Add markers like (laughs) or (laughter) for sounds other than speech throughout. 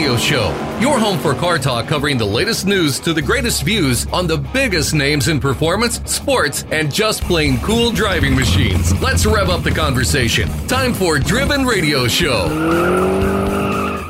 Radio Show, your home for car talk covering the latest news to the greatest views on the biggest names in performance, sports, and just plain cool driving machines. Let's rev up the conversation. Time for Driven Radio Show.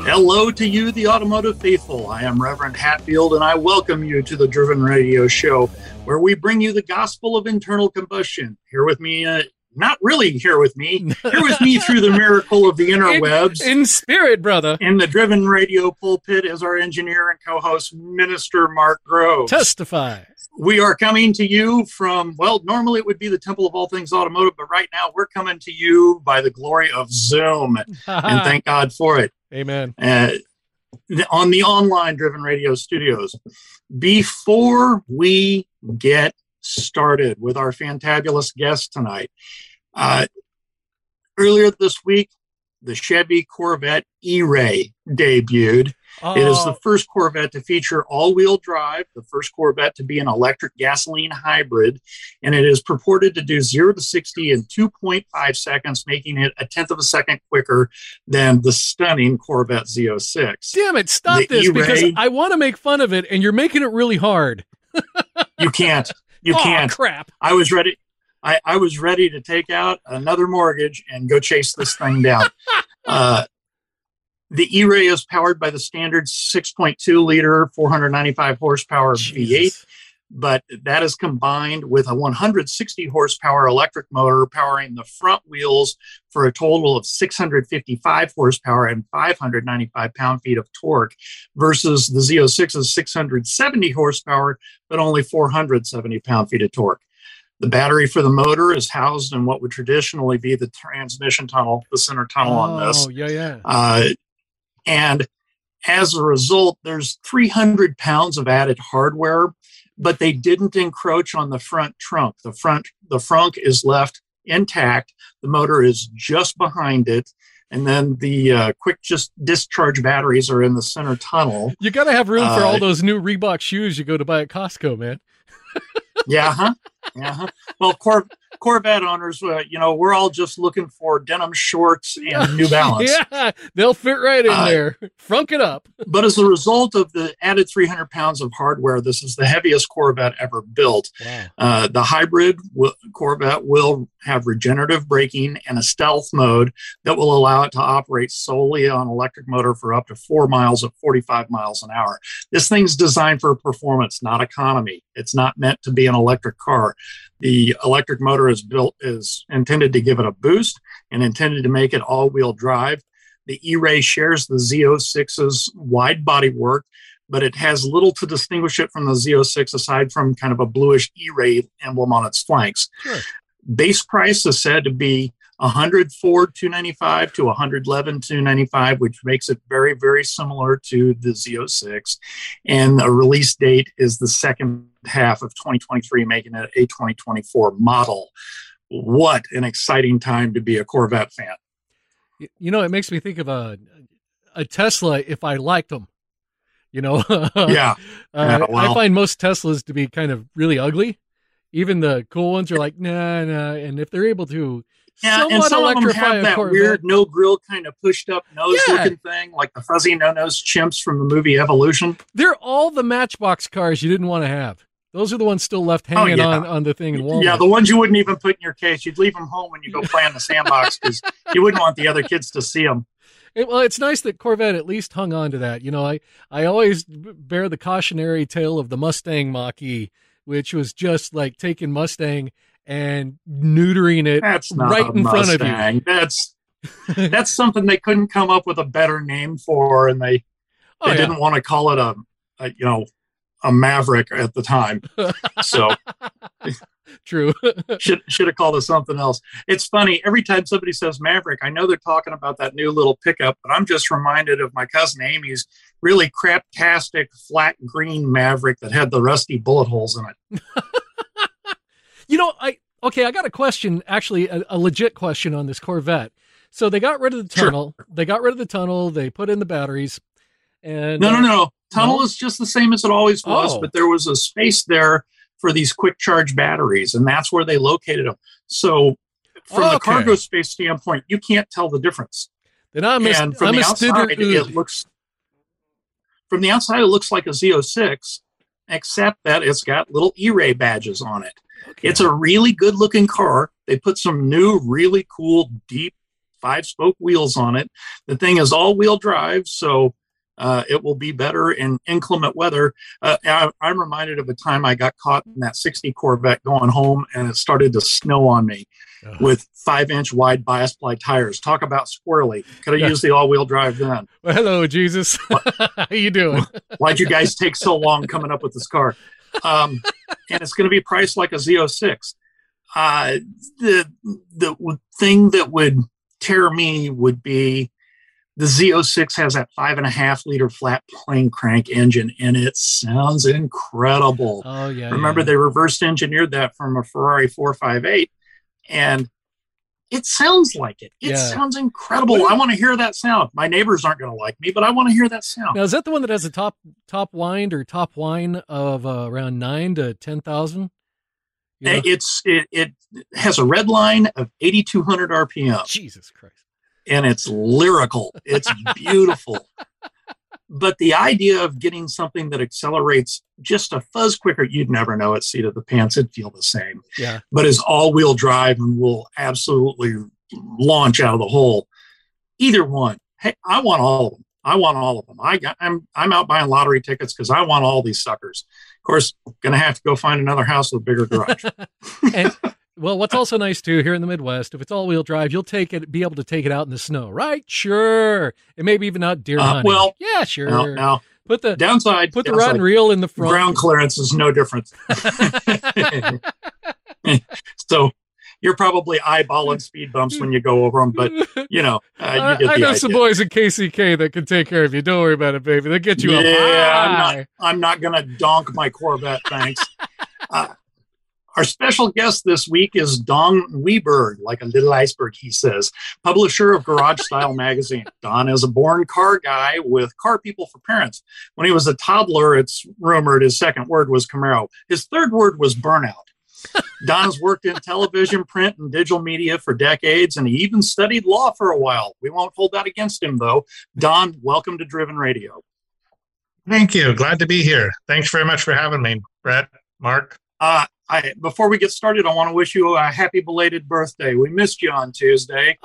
Hello to you, the automotive faithful. I am Reverend Hatfield, and I welcome you to the Driven Radio Show, where we bring you the gospel of internal combustion. Here with me uh, not really here with me, (laughs) here with me through the miracle of the interwebs. In, in spirit, brother. In the driven radio pulpit is our engineer and co host, Minister Mark Groves. Testify. We are coming to you from, well, normally it would be the Temple of All Things Automotive, but right now we're coming to you by the glory of Zoom. (laughs) and thank God for it. Amen. Uh, on the online driven radio studios. Before we get started with our fantabulous guest tonight. Uh, earlier this week, the Chevy Corvette E-Ray debuted. Oh. It is the oh. first Corvette to feature all-wheel drive, the first Corvette to be an electric gasoline hybrid, and it is purported to do 0 to 60 in 2.5 seconds, making it a tenth of a second quicker than the stunning Corvette Z06. Damn it, stop the this E-Ray, because I want to make fun of it and you're making it really hard. (laughs) you can't. You oh, can't. Crap. I was ready. I, I was ready to take out another mortgage and go chase this thing down. (laughs) uh, the E-Ray is powered by the standard 6.2 liter, 495 horsepower Jesus. V8 but that is combined with a 160 horsepower electric motor powering the front wheels for a total of 655 horsepower and 595 pound feet of torque versus the Z06's 670 horsepower but only 470 pound feet of torque. The battery for the motor is housed in what would traditionally be the transmission tunnel, the center tunnel oh, on this. Oh, yeah, yeah. Uh, and as a result, there's 300 pounds of added hardware but they didn't encroach on the front trunk. The front the frunk is left intact. The motor is just behind it. And then the uh, quick just discharge batteries are in the center tunnel. You got to have room for uh, all those new Reebok shoes you go to buy at Costco, man. (laughs) yeah, huh? Yeah, huh? Well, Cor- Corvette owners, uh, you know, we're all just looking for denim shorts and New (laughs) Balance. yeah, they'll fit right in uh, there. Frunk it up. but as a result of the added 300 pounds of hardware, this is the heaviest Corvette ever built. Wow. Uh, the hybrid w- Corvette will have regenerative braking and a stealth mode that will allow it to operate solely on electric motor for up to four miles at 45 miles an hour. This thing's designed for performance, not economy. It's not meant to be an electric car. The electric motor is built is intended to give it a boost and intended to make it all-wheel drive. The E-Ray shares the Z06's wide body work, but it has little to distinguish it from the Z06 aside from kind of a bluish E-Ray emblem on its flanks. Sure. Base price is said to be 100 Ford 295 to 111 295, which makes it very, very similar to the Z06. And the release date is the second half of 2023, making it a 2024 model. What an exciting time to be a Corvette fan. You know, it makes me think of a, a Tesla if I liked them. You know, (laughs) yeah. uh, well. I find most Teslas to be kind of really ugly. Even the cool ones are like, nah, nah. And if they're able to yeah, and some of them have that Corvette. weird no grill kind of pushed up nose yeah. looking thing, like the fuzzy no nose chimps from the movie Evolution. They're all the Matchbox cars you didn't want to have. Those are the ones still left oh, hanging oh, yeah. on, on the thing in Walmart. Yeah, the ones you wouldn't even put in your case. You'd leave them home when you go play in the sandbox because you wouldn't want the other kids to see them. It, well, it's nice that Corvette at least hung on to that. You know, I, I always bear the cautionary tale of the Mustang Mach-E, which was just like taking Mustang and neutering it that's right in Mustang. front of you. That's (laughs) that's something they couldn't come up with a better name for, and they oh, they yeah. didn't want to call it a, a, you know a Maverick at the time. So (laughs) true. (laughs) should should have called it something else. It's funny every time somebody says Maverick, I know they're talking about that new little pickup, but I'm just reminded of my cousin Amy's really craptastic flat green Maverick that had the rusty bullet holes in it. You know, I okay, I got a question, actually, a, a legit question on this Corvette. So they got rid of the tunnel. Sure. They got rid of the tunnel. They put in the batteries. And no, no, uh, no. Tunnel no? is just the same as it always was, oh. but there was a space there for these quick charge batteries, and that's where they located them. So, from okay. the cargo space standpoint, you can't tell the difference. Then I'm a, and from I'm the outside, it looks from the outside, it looks like a Z06, except that it's got little E-ray badges on it. Okay. It's a really good looking car. They put some new, really cool, deep five spoke wheels on it. The thing is all wheel drive, so uh, it will be better in inclement weather. Uh, I, am reminded of a time I got caught in that 60 Corvette going home and it started to snow on me uh-huh. with five inch wide bias ply tires. Talk about squirrely. Could have yeah. used the all wheel drive then. Well, hello, Jesus. (laughs) How you doing? Why'd you guys take so long coming up with this car? Um, and it's going to be priced like a Z06. Uh, the the thing that would tear me would be the Z06 has that five and a half liter flat plane crank engine, and it sounds incredible. Oh yeah. Remember yeah. they reverse engineered that from a Ferrari 458, and it sounds like it. It yeah. sounds incredible. I want to hear that sound. My neighbors aren't going to like me, but I want to hear that sound. Now, is that the one that has a top top wind or top whine of uh, around nine to ten thousand? It's it, it has a red line of 8,200 RPM. Jesus Christ! And it's lyrical. It's beautiful. (laughs) but the idea of getting something that accelerates just a fuzz quicker, you'd never know at seat of the pants. It'd feel the same. Yeah. But is all wheel drive and will absolutely launch out of the hole. Either one. Hey, I want all of them. I want all of them. I got, I'm I'm out buying lottery tickets because I want all these suckers. Of course, going to have to go find another house with a bigger garage. (laughs) and, well, what's also nice too here in the Midwest, if it's all wheel drive, you'll take it, be able to take it out in the snow, right? Sure, and maybe even out deer uh, hunting. Well, yeah, sure. Now, put the downside, put the downside, rod and reel in the front. Ground clearance is no different. (laughs) (laughs) so you're probably eyeballing speed bumps when you go over them, but you know, uh, you I, I know idea. some boys at KCK that can take care of you. Don't worry about it, baby. They'll get you yeah, up high. I'm not, I'm not going to donk my Corvette, thanks. (laughs) uh, our special guest this week is Don Weberg, like a little iceberg, he says, publisher of Garage Style magazine. Don is a born car guy with car people for parents. When he was a toddler, it's rumored his second word was Camaro. His third word was burnout. Don's worked in television, print, and digital media for decades, and he even studied law for a while. We won't hold that against him, though. Don, welcome to Driven Radio. Thank you. Glad to be here. Thanks very much for having me, Brett, Mark. Uh, I, before we get started, I want to wish you a happy belated birthday. We missed you on Tuesday.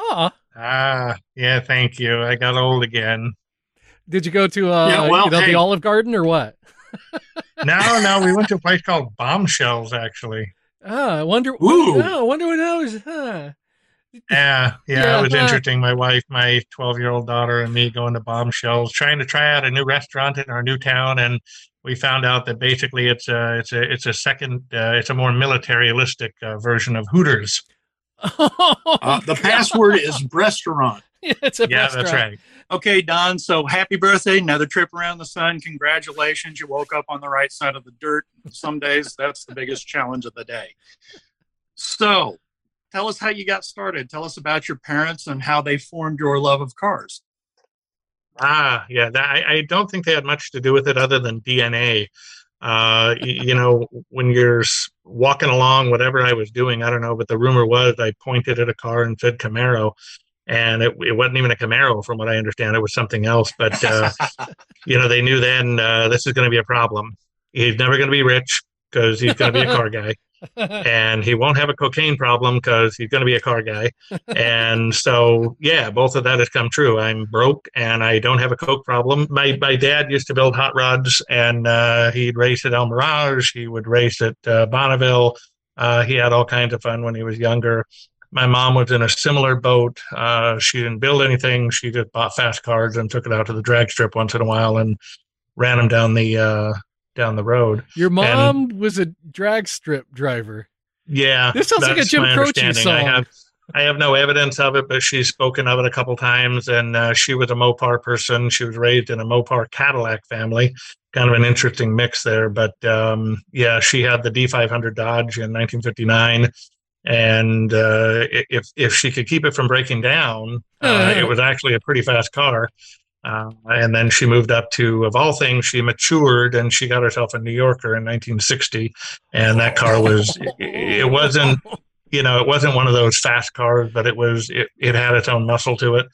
Ah, yeah, thank you. I got old again. Did you go to uh, yeah, well, you know, hey. the Olive Garden or what? (laughs) no, no, we went to a place called Bombshells, actually. Ah, I wonder. Ooh. Oh, I wonder what that was. Huh. Yeah, yeah, yeah, it was interesting. My wife, my 12 year old daughter, and me going to Bombshells, trying to try out a new restaurant in our new town, and we found out that basically it's a it's a it's a second uh, it's a more militaristic uh, version of Hooters. uh, the password is restaurant. (laughs) Yeah, it's a yeah, restaurant. that's right. Okay, Don. So happy birthday! Another trip around the sun. Congratulations! You woke up on the right side of the dirt. Some days that's the biggest challenge of the day. So, tell us how you got started. Tell us about your parents and how they formed your love of cars. Ah, yeah. That, I, I don't think they had much to do with it other than DNA. Uh, you, you know, when you're walking along, whatever I was doing, I don't know, but the rumor was I pointed at a car and said Camaro and it, it wasn't even a Camaro, from what I understand. It was something else. But uh, (laughs) you know, they knew then uh, this is going to be a problem. He's never going to be rich because he's going to be a car guy, and he won't have a cocaine problem because he's going to be a car guy. And so, yeah, both of that has come true. I'm broke and I don't have a coke problem. My my dad used to build hot rods, and uh, he'd race at El Mirage. He would race at uh, Bonneville. Uh, he had all kinds of fun when he was younger my mom was in a similar boat. Uh, she didn't build anything. She just bought fast cars and took it out to the drag strip once in a while and ran them down the uh, down the road. Your mom and, was a drag strip driver. Yeah, this sounds like a Jim Croce song. I have, I have no evidence of it, but she's spoken of it a couple times. And uh, she was a Mopar person. She was raised in a Mopar Cadillac family. Kind of an interesting mix there. But um, yeah, she had the D500 Dodge in 1959 and uh, if if she could keep it from breaking down, uh, it was actually a pretty fast car. Uh, and then she moved up to, of all things, she matured and she got herself a New Yorker in 1960. And that car was, it, it wasn't, you know, it wasn't one of those fast cars, but it was, it, it had its own muscle to it.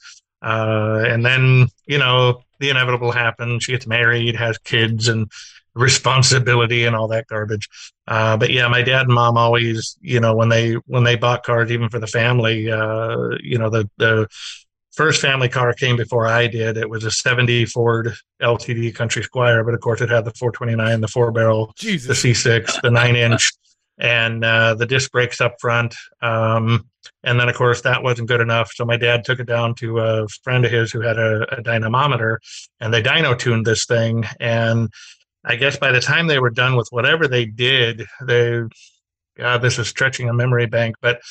Uh, and then, you know, the inevitable happens. She gets married, has kids, and responsibility and all that garbage. Uh, but yeah, my dad and mom always, you know, when they when they bought cars, even for the family, uh, you know, the the first family car came before I did. It was a 70 Ford LTD Country Squire, but of course it had the 429, the four barrel, Jesus. the C6, the nine inch, and uh, the disc brakes up front. Um, and then, of course, that wasn't good enough. So my dad took it down to a friend of his who had a, a dynamometer, and they dyno tuned this thing. And I guess by the time they were done with whatever they did, they, God, this is stretching a memory bank, but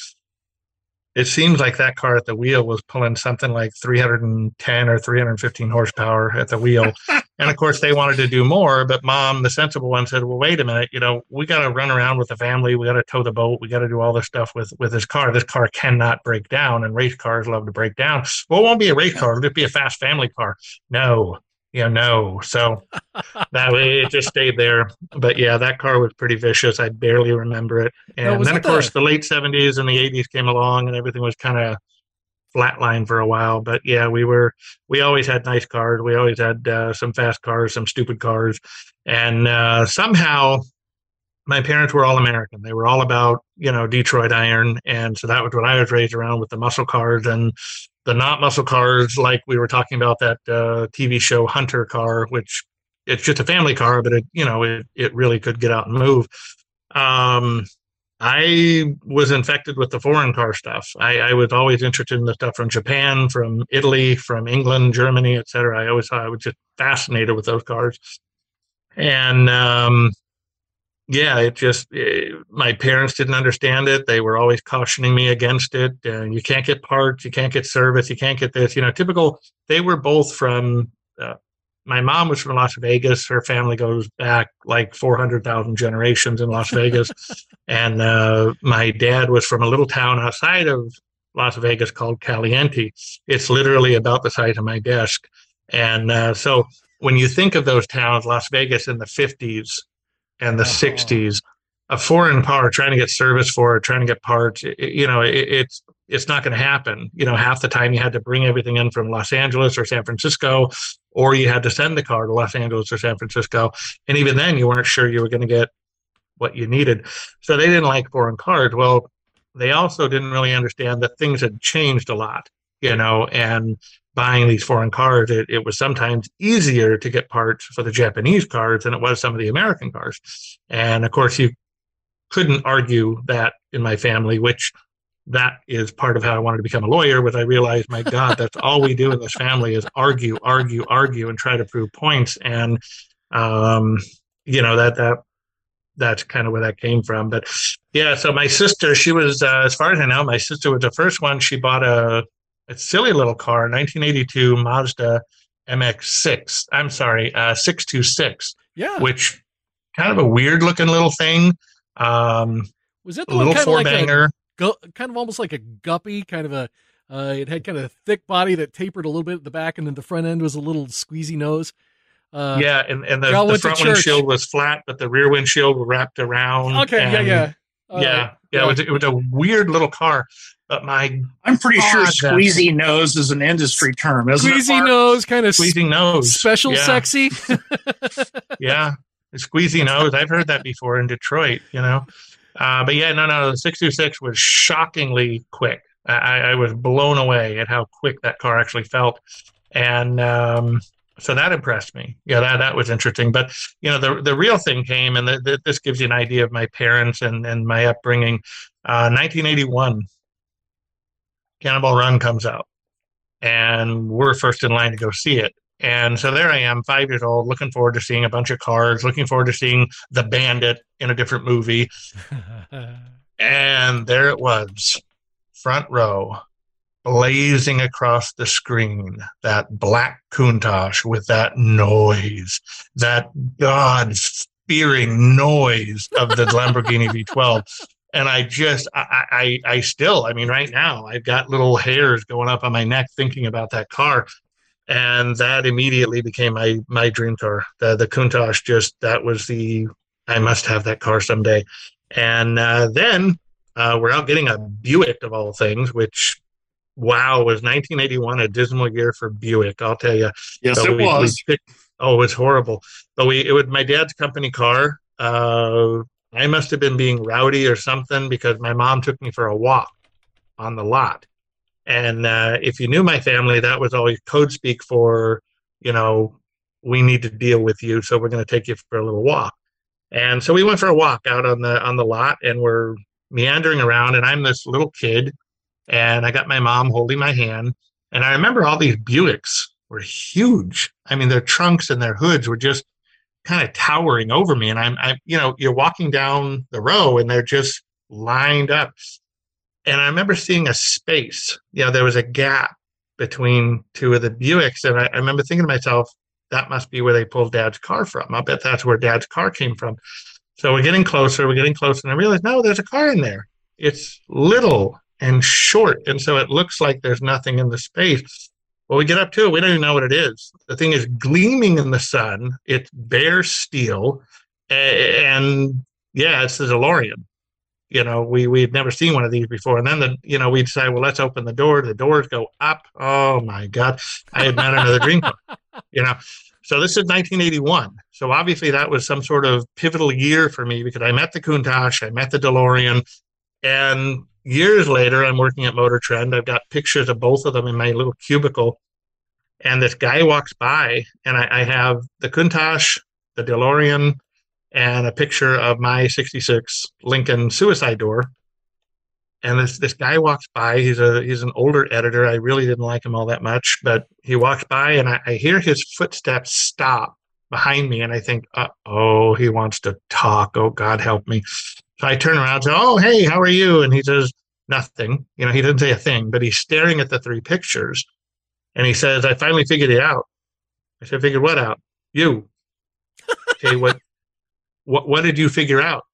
it seems like that car at the wheel was pulling something like 310 or 315 horsepower at the wheel. (laughs) and of course, they wanted to do more, but mom, the sensible one, said, "Well, wait a minute. You know, we got to run around with the family. We got to tow the boat. We got to do all this stuff with with this car. This car cannot break down, and race cars love to break down. Well, it won't be a race car. It'll be a fast family car. No, yeah, no. So that way it just stayed there. But yeah, that car was pretty vicious. I barely remember it. And then, of course, the... the late 70s and the 80s came along and everything was kind of flatline for a while. But yeah, we were, we always had nice cars. We always had uh, some fast cars, some stupid cars. And uh, somehow my parents were all American. They were all about, you know, Detroit iron. And so that was what I was raised around with the muscle cars and the not muscle cars, like we were talking about that uh, TV show Hunter car, which it's just a family car, but it you know it it really could get out and move. Um, I was infected with the foreign car stuff. I, I, was always interested in the stuff from Japan, from Italy, from England, Germany, etc. I always I was just fascinated with those cars. And um, yeah, it just it, eh, my parents didn't understand it. They were always cautioning me against it. Uh, you can't get parts, you can't get service, you can't get this. You know, typical. They were both from. Uh, my mom was from Las Vegas. Her family goes back like four hundred thousand generations in Las Vegas, (laughs) and uh, my dad was from a little town outside of Las Vegas called Caliente. It's literally about the size of my desk, and uh, so when you think of those towns, Las Vegas in the fifties and the uh-huh. 60s a foreign car trying to get service for it trying to get parts it, you know it, it's it's not going to happen. You know half the time you had to bring everything in from los angeles or san francisco or you had to send the car to los angeles or san francisco and even then you weren't sure you were going to get what you needed. So they didn't like foreign cars. Well they also didn't really understand that things had changed a lot you know and buying these foreign cars, it, it was sometimes easier to get parts for the Japanese cars than it was some of the American cars. And of course, you couldn't argue that in my family, which that is part of how I wanted to become a lawyer. Was I realized, my (laughs) God, that's all we do in this family is argue, argue, argue, and try to prove points. And um, you know that that that's kind of where that came from. But yeah, so my sister, she was, uh, as far as I know, my sister was the first one. She bought a a silly little car, 1982 Mazda MX6. I'm sorry, uh, 626. Yeah. Which kind of a weird looking little thing. Um, was it the little four like banger? Kind of almost like a guppy, kind of a. Uh, it had kind of a thick body that tapered a little bit at the back, and then the front end was a little squeezy nose. Uh, yeah, and, and the, the front windshield was flat, but the rear windshield wrapped around. Okay, yeah, yeah. Uh, yeah, yeah, It, was, it was a weird little car. But my, I'm pretty God, sure squeezy nose is an industry term, isn't squeezy it? Squeezy nose, kind of squeezy nose, special yeah. sexy. (laughs) yeah, squeezy nose. I've heard that before in Detroit. You know, uh, but yeah, no, no. The six two six was shockingly quick. I, I, was blown away at how quick that car actually felt, and um, so that impressed me. Yeah, that that was interesting. But you know, the the real thing came, and the, the, this gives you an idea of my parents and and my upbringing. Uh, 1981, Cannonball Run comes out, and we're first in line to go see it. And so there I am, five years old, looking forward to seeing a bunch of cars, looking forward to seeing the Bandit in a different movie. (laughs) and there it was, front row, blazing across the screen, that black Countach with that noise, that God fearing noise of the (laughs) Lamborghini V12 and I just I, I I still I mean right now I've got little hairs going up on my neck thinking about that car, and that immediately became my my dream car. The the Countach just that was the I must have that car someday, and uh, then uh, we're out getting a Buick of all things, which wow, was 1981 a dismal year for Buick? I'll tell you. Yes, so it we, was. We oh, it was horrible. But we it was my dad's company car. Uh, I must have been being rowdy or something because my mom took me for a walk on the lot. And uh, if you knew my family, that was always code speak for, you know, we need to deal with you, so we're going to take you for a little walk. And so we went for a walk out on the on the lot, and we're meandering around, and I'm this little kid, and I got my mom holding my hand, and I remember all these Buicks were huge. I mean, their trunks and their hoods were just kind of towering over me, and I'm, I, you know, you're walking down the row, and they're just lined up. And I remember seeing a space. You know, there was a gap between two of the Buicks, and I, I remember thinking to myself, that must be where they pulled dad's car from. I bet that's where dad's car came from. So we're getting closer, we're getting closer, and I realize, no, there's a car in there. It's little and short, and so it looks like there's nothing in the space. Well, we get up to it, we don't even know what it is. The thing is gleaming in the sun, it's bare steel, and yeah, it's the DeLorean. You know, we we've never seen one of these before, and then the you know we decide, well, let's open the door. The doors go up. Oh my God, I had met another dream car. (laughs) You know, so this is 1981. So obviously that was some sort of pivotal year for me because I met the Countach, I met the DeLorean, and years later I'm working at Motor Trend. I've got pictures of both of them in my little cubicle, and this guy walks by, and I, I have the Countach, the DeLorean, and a picture of my 66 Lincoln suicide door. And this, this guy walks by. He's a he's an older editor. I really didn't like him all that much, but he walks by and I, I hear his footsteps stop behind me, and I think, oh, he wants to talk. Oh God, help me! So I turn around and say, oh hey, how are you? And he says nothing. You know, he didn't say a thing, but he's staring at the three pictures, and he says, I finally figured it out. I said, figured what out? You. (laughs) okay, what what what did you figure out?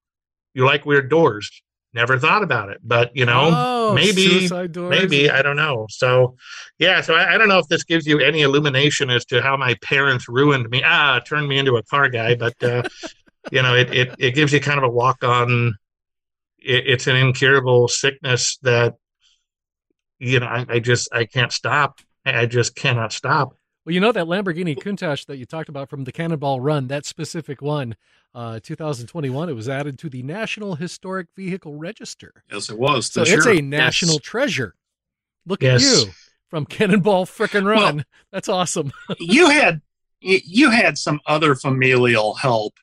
You like weird doors. Never thought about it, but you know, oh, maybe, maybe I don't know. So, yeah, so I, I, don't know if this gives you any illumination as to how my parents ruined me. Ah, turned me into a car guy, but uh, (laughs) you know, it, it it gives you kind of a walk on. It, it's an incurable sickness that you know I, I just I can't stop. I just cannot stop. Well, you know that Lamborghini Countach that you talked about from the Cannonball Run, that specific one, uh, 2021, it was added to the National Historic Vehicle Register. Yes, it was. So it's a national yes. treasure. Look yes. at you from Cannonball Frickin' Run. Well, That's awesome. (laughs) you had you had some other familial help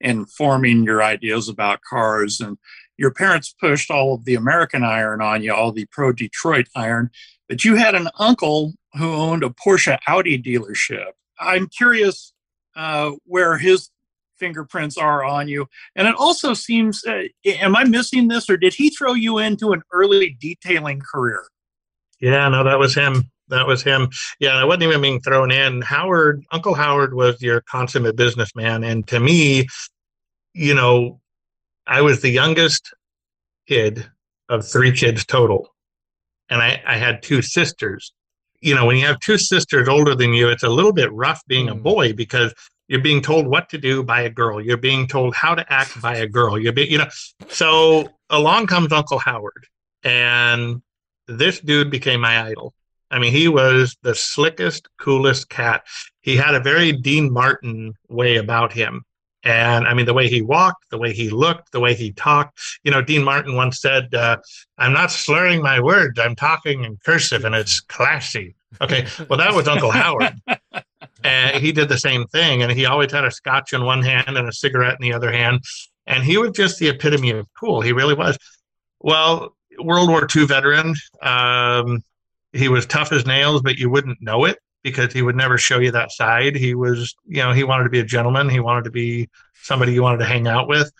in forming your ideas about cars, and your parents pushed all of the American iron on you, all the pro Detroit iron. But you had an uncle who owned a Porsche Audi dealership. I'm curious uh, where his fingerprints are on you. And it also seems, uh, am I missing this, or did he throw you into an early detailing career? Yeah, no, that was him. That was him. Yeah, I wasn't even being thrown in. Howard, Uncle Howard was your consummate businessman. And to me, you know, I was the youngest kid of three kids total. And I, I had two sisters you know, when you have two sisters older than you, it's a little bit rough being mm. a boy because you're being told what to do by a girl. You're being told how to act by a girl. You're being, you know, so along comes Uncle Howard, and this dude became my idol. I mean, he was the slickest, coolest cat. He had a very Dean Martin way about him. And I mean, the way he walked, the way he looked, the way he talked. You know, Dean Martin once said, uh, I'm not slurring my words, I'm talking in cursive and it's classy. Okay. Well, that was Uncle Howard. (laughs) And he did the same thing. And he always had a scotch in one hand and a cigarette in the other hand. And he was just the epitome of cool. He really was. Well, World War II veteran. Um, he was tough as nails, but you wouldn't know it because he would never show you that side. He was, you know, he wanted to be a gentleman. He wanted to be somebody you wanted to hang out with.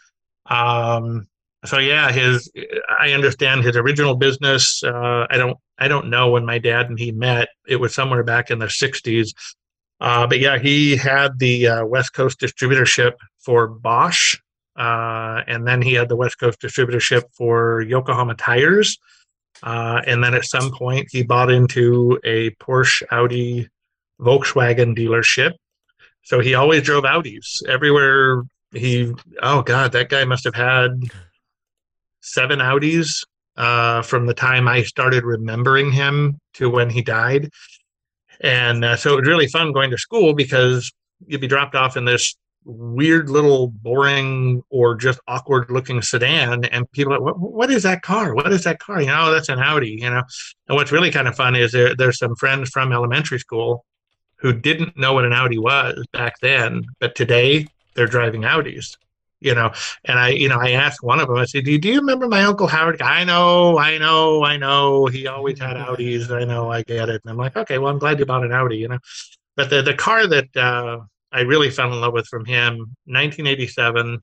Um, so yeah, his I understand his original business. Uh, I don't I don't know when my dad and he met. It was somewhere back in the '60s. Uh, but yeah, he had the uh, West Coast distributorship for Bosch, uh, and then he had the West Coast distributorship for Yokohama Tires. Uh, and then at some point, he bought into a Porsche, Audi, Volkswagen dealership. So he always drove Audis everywhere. He, oh God, that guy must have had seven Audis. uh, from the time I started remembering him to when he died. And uh, so it was really fun going to school because you'd be dropped off in this weird little boring or just awkward looking sedan and people are, what, what is that car? What is that car? You know that's an audi you know. And what's really kind of fun is there, there's some friends from elementary school who didn't know what an audi was back then but today they're driving audis you know. And i you know i asked one of them i said do you, do you remember my uncle howard? I know i know i know. He always had (laughs) audis. I know i get it. And i'm like okay well i'm glad you bought an audi you know. But the, the car that uh, I really fell in love with from him. 1987,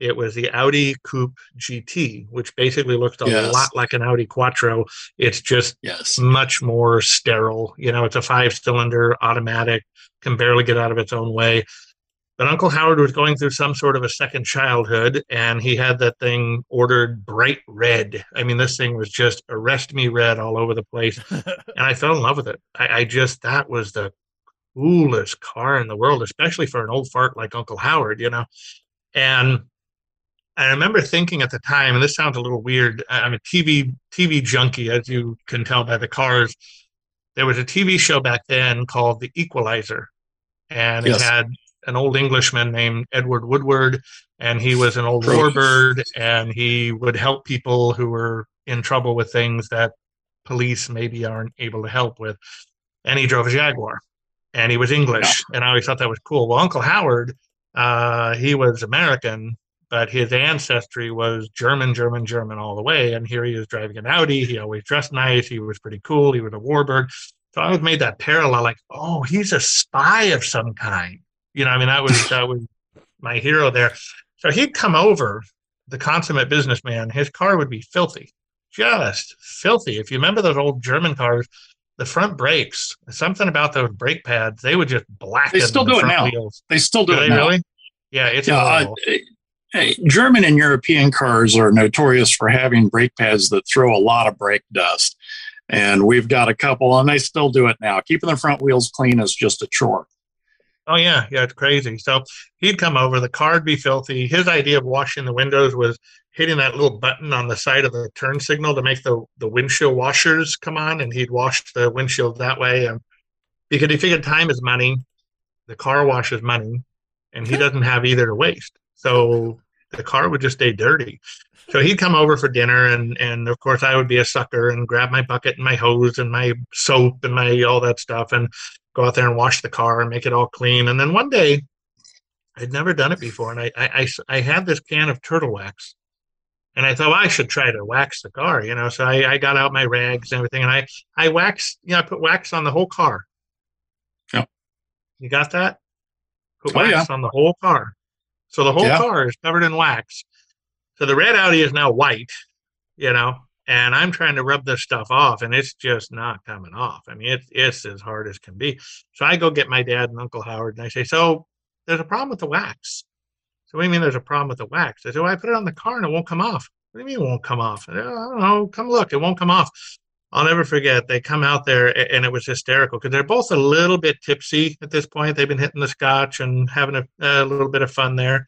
it was the Audi Coupe GT, which basically looks a yes. lot like an Audi Quattro. It's just yes. much more sterile. You know, it's a five cylinder automatic, can barely get out of its own way. But Uncle Howard was going through some sort of a second childhood, and he had that thing ordered bright red. I mean, this thing was just arrest me red all over the place. (laughs) and I fell in love with it. I, I just, that was the coolest car in the world, especially for an old fart like Uncle Howard, you know. And I remember thinking at the time, and this sounds a little weird. I'm a TV TV junkie, as you can tell by the cars. There was a TV show back then called The Equalizer, and yes. it had an old Englishman named Edward Woodward, and he was an old warbird, and he would help people who were in trouble with things that police maybe aren't able to help with. And he drove a Jaguar and he was English, yeah. and I always thought that was cool. Well, Uncle Howard, uh, he was American, but his ancestry was German, German, German all the way. And here he is driving an Audi. He always dressed nice. He was pretty cool. He was a warbird. So I always made that parallel, like, oh, he's a spy of some kind. You know, I mean, that was (laughs) that was my hero there. So he'd come over, the consummate businessman. His car would be filthy, just filthy. If you remember those old German cars, the front brakes, something about those brake pads, they would just blacken. They still do the it now. Wheels. They still do, do it now. Really? Yeah, it's yeah. Uh, hey, German and European cars are notorious for having brake pads that throw a lot of brake dust, and we've got a couple, and they still do it now. Keeping the front wheels clean is just a chore. Oh yeah, yeah, it's crazy. So he'd come over, the car'd be filthy. His idea of washing the windows was hitting that little button on the side of the turn signal to make the, the windshield washers come on, and he'd wash the windshield that way. And because he figured time is money, the car wash is money, and he mm-hmm. doesn't have either to waste. So the car would just stay dirty. So he'd come over for dinner, and and of course I would be a sucker and grab my bucket and my hose and my soap and my all that stuff and go out there and wash the car and make it all clean. And then one day, I'd never done it before, and I I, I, I had this can of turtle wax, and I thought well, I should try to wax the car, you know. So I, I got out my rags and everything, and I I waxed, you know, I put wax on the whole car. Yeah, you got that? Put oh, wax yeah. on the whole car, so the whole yeah. car is covered in wax. So the red Audi is now white, you know, and I'm trying to rub this stuff off, and it's just not coming off. I mean, it's it's as hard as can be. So I go get my dad and Uncle Howard, and I say, "So there's a problem with the wax." So what do you mean there's a problem with the wax? I said, well, I put it on the car and it won't come off. What do you mean it won't come off? I, I don't know. Come look. It won't come off. I'll never forget. They come out there and it was hysterical because they're both a little bit tipsy at this point. They've been hitting the scotch and having a, a little bit of fun there.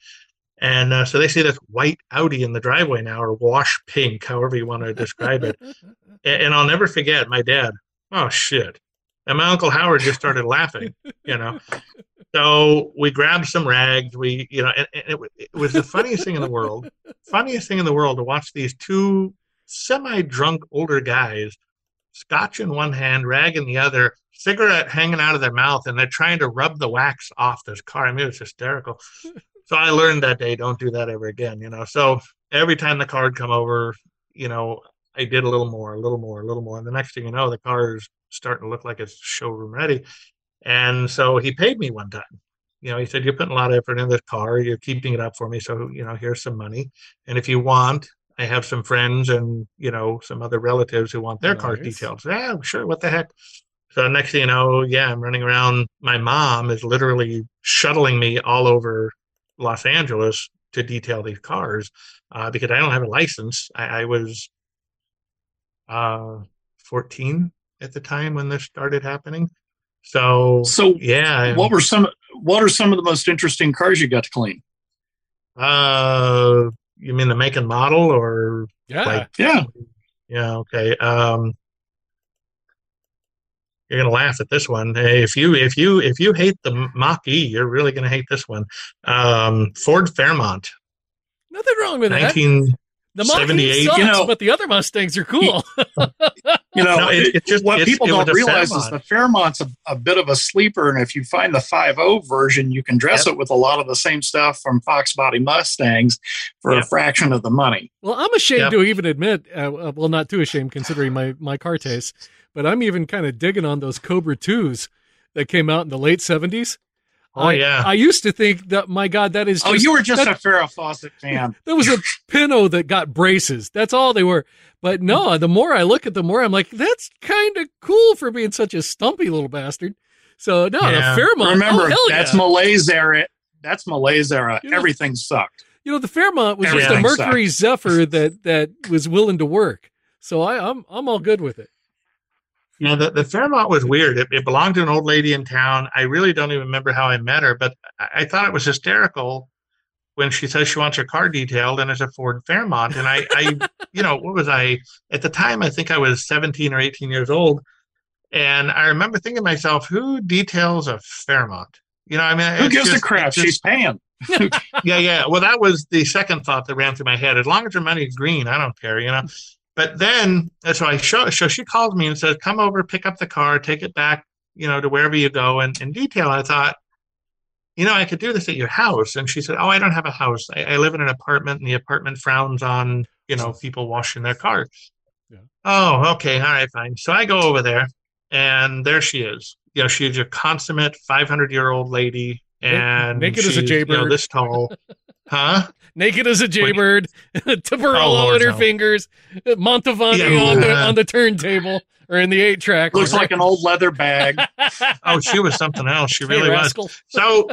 And uh, so they see this white Audi in the driveway now, or wash pink, however you want to describe it. (laughs) and, and I'll never forget my dad. Oh, shit. And my Uncle Howard just started laughing, you know. So we grabbed some rags. We, you know, and, and it, it, was the funniest thing in the world. Funniest thing in the world to watch these two semi-drunk older guys, scotch in one hand, rag in the other, cigarette hanging out of their mouth, and they're trying to rub the wax off this car. I mean, it was hysterical. So I learned that day, don't do that ever again. You know, so every time the car would come over, you know, I did a little more, a little more, a little more, and the next thing you know, the car is starting to look like it's showroom ready. And so he paid me one time. You know, he said, You're putting a lot of effort in this car. You're keeping it up for me. So, you know, here's some money. And if you want, I have some friends and, you know, some other relatives who want their nice. car details. Yeah, sure. What the heck? So next thing you know, yeah, I'm running around. My mom is literally shuttling me all over Los Angeles to detail these cars uh, because I don't have a license. I, I was uh, 14 at the time when this started happening. So, so yeah. What were some? What are some of the most interesting cars you got to clean? Uh, you mean the make and model, or yeah, like, yeah. Yeah. Okay. Um, you're gonna laugh at this one. If you if you if you hate the Mach E, you're really gonna hate this one. Um, Ford Fairmont. Nothing wrong with 19, that. The Mach E sucks, you know, but the other Mustangs are cool. (laughs) you know, no, it, it just, what people don't realize is the Fairmont's a, a, bit of a sleeper, and if you find the 5.0 version, you can dress yep. it with a lot of the same stuff from Fox Body Mustangs for yep. a fraction of the money. Well, I'm ashamed yep. to even admit, uh, uh, well, not too ashamed considering my my car taste, but I'm even kind of digging on those Cobra 2s that came out in the late 70s. Oh I, yeah. I used to think that my God, that is. Oh, just, oh, you were just that, a Farrah Fawcett fan. (laughs) There was a Pinto that got braces. That's all they were. But no, the more I look at the more I'm like, that's kind of cool for being such a stumpy little bastard. So no, yeah. the Fairmont. Oh, Remember, oh, that's yeah. Malaise era. That's Malaise era. You know, Everything sucked. You know, the Fairmont was Everything just a Mercury sucked. Zephyr that that was willing to work. So I, I'm I'm all good with it. You know, the, the Fairmont was weird. It, it, belonged to an old lady in town. I really don't even remember how I met her, but I, I, thought it was hysterical when she says she wants her car detailed and it's a Ford Fairmont. And I, I, (laughs) you know, what was I at the time? I think I was 17 or 18 years old. And I remember thinking to myself, who details a Fairmont? You know, I mean, who gives just, a crap? Just, She's paying. (laughs) yeah, yeah. Well, that was the second thought that ran through my head. As long as her money's green, I don't care, you know. But then, so I show, so she calls me and says, "Come over, pick up the car, take it back, you know, to wherever you go." And in detail, I thought, you know, I could do this at your house. And she said, "Oh, I don't have a house. I, I live in an apartment, and the apartment frowns on, you know, people washing their cars." Yeah. Oh, okay, all right, fine. So I go over there, and there she is. You know, she's a consummate 500 year old lady, and naked as a jaybird, you know, this tall. Huh? (laughs) Naked as a jaybird, (laughs) Tiparillo oh, in her no. fingers, Mantovani yeah, on the on the turntable or in the eight track. Looks like an old leather bag. (laughs) oh, she was something else. She really hey, was. So,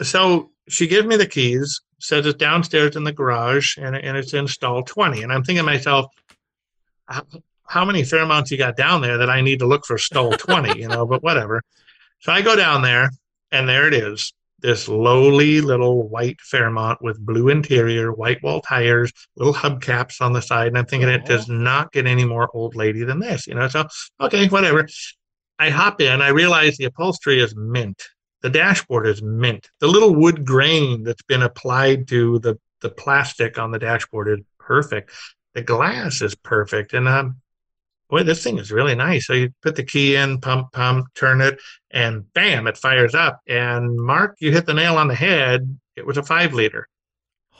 so she gives me the keys, says it's downstairs in the garage, and and it's in stall twenty. And I'm thinking to myself, how, how many Fairmonts you got down there that I need to look for stall twenty? You know, but whatever. So I go down there, and there it is this lowly little white Fairmont with blue interior, white wall tires, little hubcaps on the side. And I'm thinking it does not get any more old lady than this, you know? So, okay, whatever. I hop in, I realize the upholstery is mint. The dashboard is mint. The little wood grain that's been applied to the, the plastic on the dashboard is perfect. The glass is perfect. And um, boy, this thing is really nice. So you put the key in, pump, pump, turn it, and bam, it fires up. And Mark, you hit the nail on the head. It was a five liter.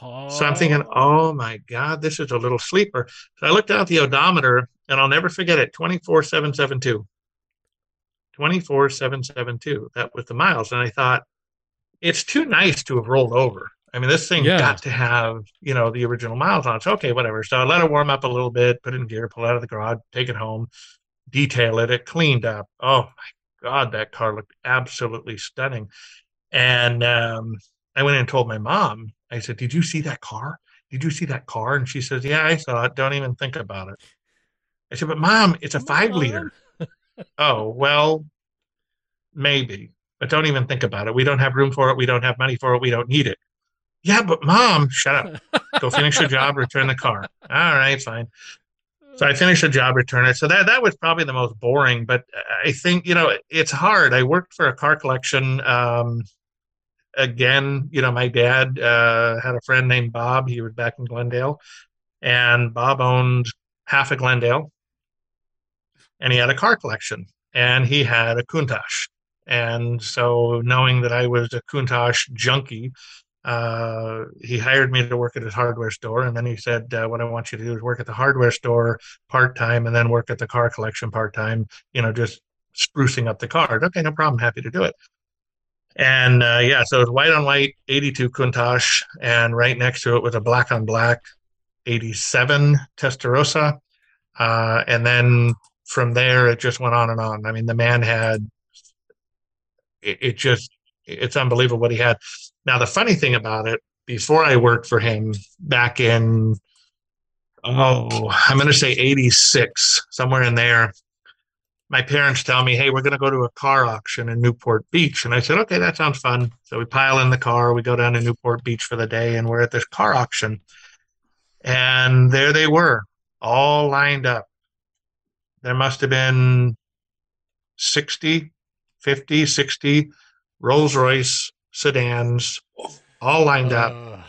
Oh. So I'm thinking, oh. oh my God, this is a little sleeper. So I looked out the odometer and I'll never forget it 24772. 24772. That was the miles. And I thought, it's too nice to have rolled over. I mean, this thing yeah. got to have, you know, the original miles on it. So, okay, whatever. So I let it warm up a little bit, put it in gear, pull it out of the garage, take it home, detail it. It cleaned up. Oh my God, that car looked absolutely stunning. And um, I went and told my mom, I said, Did you see that car? Did you see that car? And she says, Yeah, I saw it. Don't even think about it. I said, But mom, it's a five liter. oh, well, maybe, but don't even think about it. We don't have room for it. We don't have money for it. We don't need it. Yeah, but mom, (laughs) shut up. Go finish your job, return the car. All right, fine. So I finished the job, return it. So that that was probably the most boring, but I think you know it's hard. I worked for a car collection. Um, again, you know, my dad uh, had a friend named Bob. He was back in Glendale, and Bob owned half of Glendale, and he had a car collection, and he had a Countach. And so, knowing that I was a Countach junkie, uh, he hired me to work at his hardware store, and then he said, uh, "What I want you to do is work at the hardware store part time, and then work at the car collection part time. You know, just sprucing up the car." Okay, no problem. Happy to do it. And uh, yeah, so it's white on white, 82 Countach, and right next to it was a black on black 87 Testarossa. Uh, and then from there, it just went on and on. I mean, the man had it, it just it's unbelievable what he had. Now, the funny thing about it, before I worked for him back in, oh, I'm going to say 86, somewhere in there, my parents tell me, hey, we're going to go to a car auction in Newport Beach. And I said, okay, that sounds fun. So we pile in the car, we go down to Newport Beach for the day, and we're at this car auction. And there they were, all lined up there must have been 60, 50, 60 Rolls Royce sedans all lined up, uh.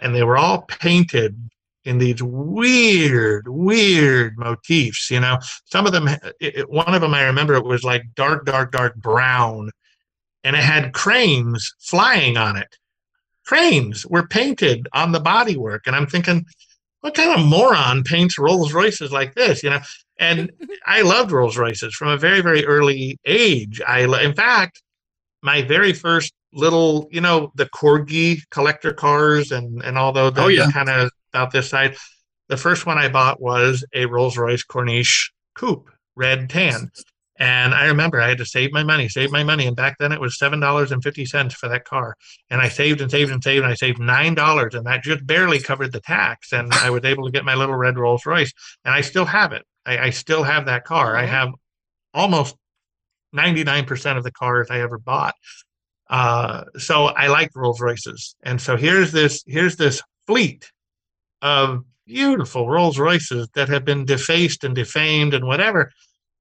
and they were all painted in these weird, weird motifs. You know, some of them, it, one of them I remember it was like dark, dark, dark brown, and it had cranes flying on it. Cranes were painted on the bodywork, and I'm thinking, what kind of moron paints Rolls Royces like this? You know, and (laughs) I loved Rolls Royces from a very, very early age. I, in fact, my very first little, you know, the corgi collector cars and and all oh, those oh, yeah. kind of out this side. The first one I bought was a Rolls Royce Corniche coupe, red tan. And I remember I had to save my money, save my money. And back then it was $7.50 for that car. And I saved and saved and saved. And I saved $9. And that just barely covered the tax. And I was able to get my little red Rolls Royce. And I still have it. I, I still have that car. I have almost 99% of the cars I ever bought. Uh, so I like Rolls Royces. And so here's this, here's this fleet of beautiful Rolls Royces that have been defaced and defamed and whatever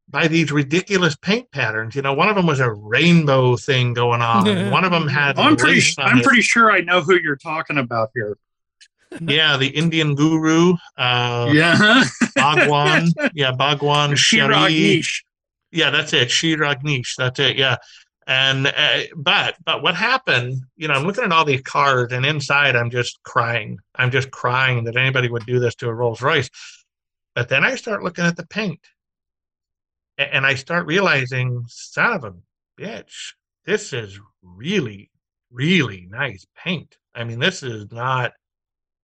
by these ridiculous paint patterns. You know, one of them was a rainbow thing going on. (laughs) one of them had. I'm pretty. I'm pretty sure I know who you're talking about here. (laughs) Yeah, the Indian guru. Uh, yeah, (laughs) Bhagwan. Yeah, Bhagwan. Shree Rajneesh. Yeah, that's it. Shree Rajneesh. That's it. Yeah, and uh, but but what happened? You know, I'm looking at all these cars, and inside I'm just crying. I'm just crying that anybody would do this to a Rolls Royce. But then I start looking at the paint, and I start realizing, son of a bitch, this is really, really nice paint. I mean, this is not.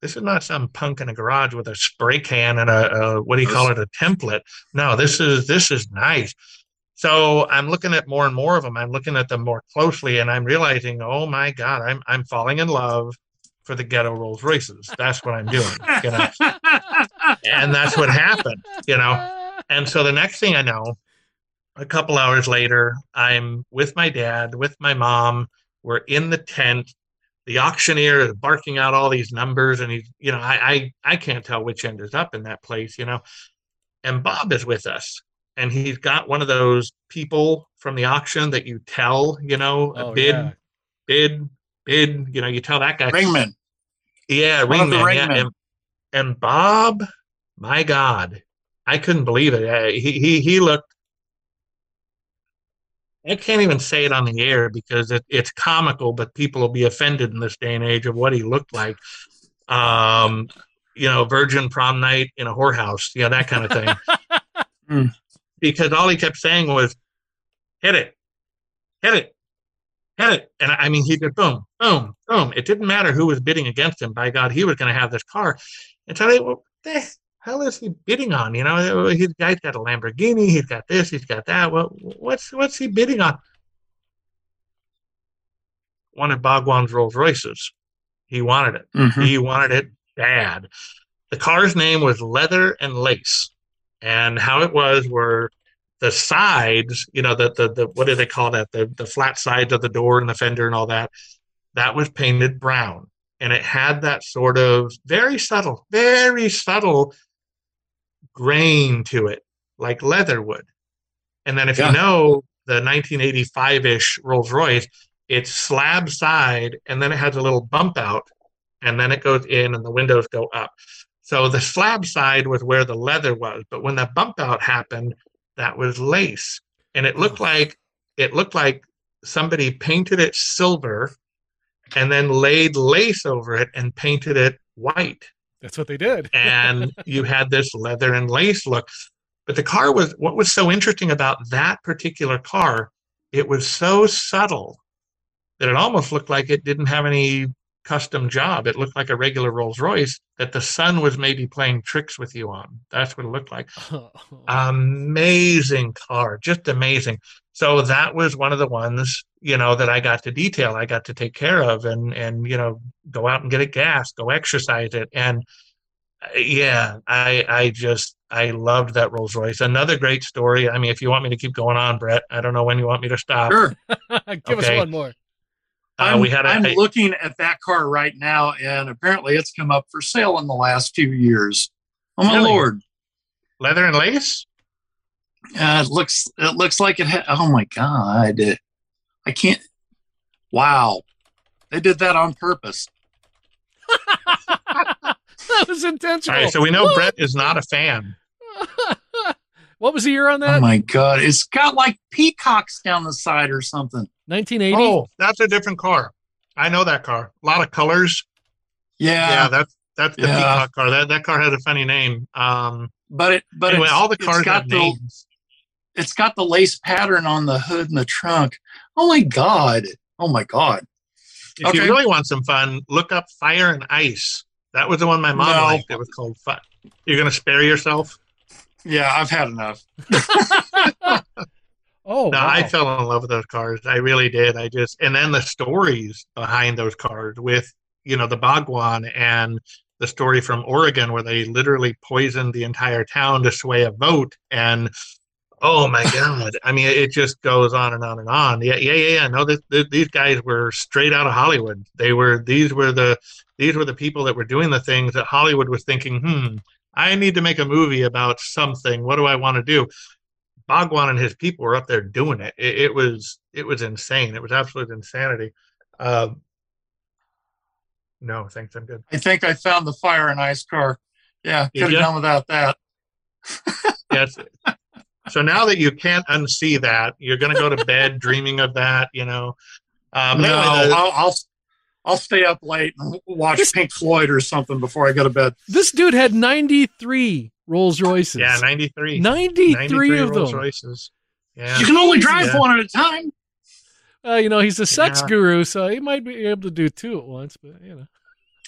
This is not some punk in a garage with a spray can and a, a what do you call it, a template. No, this is this is nice so I'm looking at more and more of them. I'm looking at them more closely, and I'm realizing, oh my God, I'm I'm falling in love for the ghetto Rolls Royces. That's what I'm doing, you know. and that's what happened, you know. And so the next thing I know, a couple hours later, I'm with my dad, with my mom. We're in the tent. The auctioneer is barking out all these numbers, and he's, you know, I, I I can't tell which end is up in that place, you know. And Bob is with us, and he's got one of those people from the auction that you tell, you know, oh, bid, yeah. bid, bid, you know, you tell that guy. Ringman. Yeah, one ringman. Yeah. And, and, Bob, my God, I couldn't believe it. He, he, he looked, I can't even say it on the air because it, it's comical, but people will be offended in this day and age of what he looked like. Um, you know, virgin prom night in a whorehouse, you know, that kind of thing. (laughs) mm because all he kept saying was, hit it, hit it, hit it. And I mean, he did boom, boom, boom. It didn't matter who was bidding against him. By God, he was going to have this car. And so they, well, the hell is he bidding on? You know, his guy's got a Lamborghini, he's got this, he's got that. Well, what's what's he bidding on? One of Bhagwan's Rolls Royces. He wanted it. Mm-hmm. He wanted it bad. The car's name was Leather and Lace and how it was were the sides, you know, the, the, the what do they call that? The, the flat sides of the door and the fender and all that, that was painted brown. And it had that sort of very subtle, very subtle grain to it, like leather would. And then if yeah. you know the 1985 ish Rolls Royce, it's slab side and then it has a little bump out and then it goes in and the windows go up. So the slab side was where the leather was, but when the bump out happened, that was lace, and it looked like it looked like somebody painted it silver, and then laid lace over it and painted it white. That's what they did. (laughs) and you had this leather and lace look. But the car was what was so interesting about that particular car, it was so subtle that it almost looked like it didn't have any custom job. It looked like a regular Rolls Royce that the sun was maybe playing tricks with you on. That's what it looked like. (laughs) amazing car, just amazing. So that was one of the ones, you know, that I got to detail. I got to take care of and and you know go out and get it gas, go exercise it, and uh, yeah, I I just I loved that Rolls Royce. Another great story. I mean, if you want me to keep going on, Brett, I don't know when you want me to stop. Sure, (laughs) give okay. us one more. Uh, I'm, we had a, I'm a, looking at that car right now, and apparently it's come up for sale in the last few years. Oh my really? lord! Leather and lace? Uh, it looks it looks like it. Ha- oh my god! I can't. Wow, they did that on purpose. (laughs) that was intentional. All right, so we know Brett is not a fan. (laughs) what was the year on that? Oh my god! It's got like peacocks down the side or something. 1980. Oh, that's a different car. I know that car. A lot of colors. Yeah, Yeah, that's that's the Yeah. Peacock car. That that car has a funny name. Um, but it but anyway, it's, all the it's cars got have the names. it's got the lace pattern on the hood and the trunk. Oh my god! Oh my god! If Okay. you really want some fun, look up Fire and Ice. That was the one my mom No. liked. It was called Fun. You're gonna spare yourself? Yeah, I've had enough. (laughs) (laughs) Oh, No, wow. I fell in love with those cars. I really did. I just and then the stories behind those cars with you know the Bhagwan and the story from Oregon where they literally poisoned the entire town to sway a vote and oh my god I mean it just goes on and on and on yeah yeah yeah, yeah. no this, this, these guys were straight out of Hollywood they were these were the these were the people that were doing the things that Hollywood was thinking hmm I need to make a movie about something what do I want to do Bhagwan and his people were up there doing it. It, it was it was insane. It was absolute insanity. Uh, no, thanks. I'm good. I think I found the fire and ice car. Yeah, could have done without that. (laughs) Yes. so now that you can't unsee that, you're going to go to bed (laughs) dreaming of that. You know. Um, no, anyway, the- I'll, I'll I'll stay up late and watch Pink Floyd or something before I go to bed. this dude had 93 Rolls Royces. yeah, 93. 93, 93 of Rolls them. Royces. Yeah. You can only drive Yeah. one at a time. Uh, you know, he's a sex Yeah. guru, so he might be able to do two at once. But you know,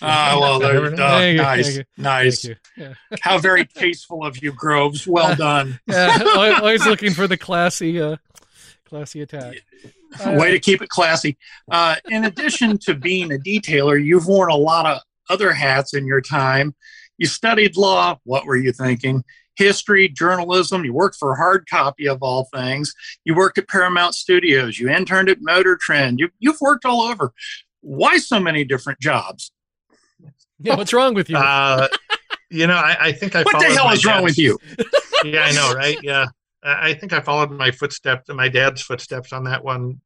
Ah, well, there you (laughs) go. Thank you, nice, thank you. nice. thank you. Yeah, (laughs) How very tasteful of you, Groves. Well (laughs) done. yeah always looking for the classy, uh, classy attack. Uh, Way to keep it classy. Uh, in addition to being a detailer, you've worn a lot of other hats in your time. You studied law. What were you thinking? History, journalism. You worked for Hard Copy of all things. You worked at Paramount Studios. You interned at Motor Trend. You, you've worked all over. Why so many different jobs? yeah, what's wrong with you? Uh, you know, I, I think I. What the hell my is wrong with you? yeah, I know, right? Yeah, I I think I followed my footsteps, my dad's footsteps on that one.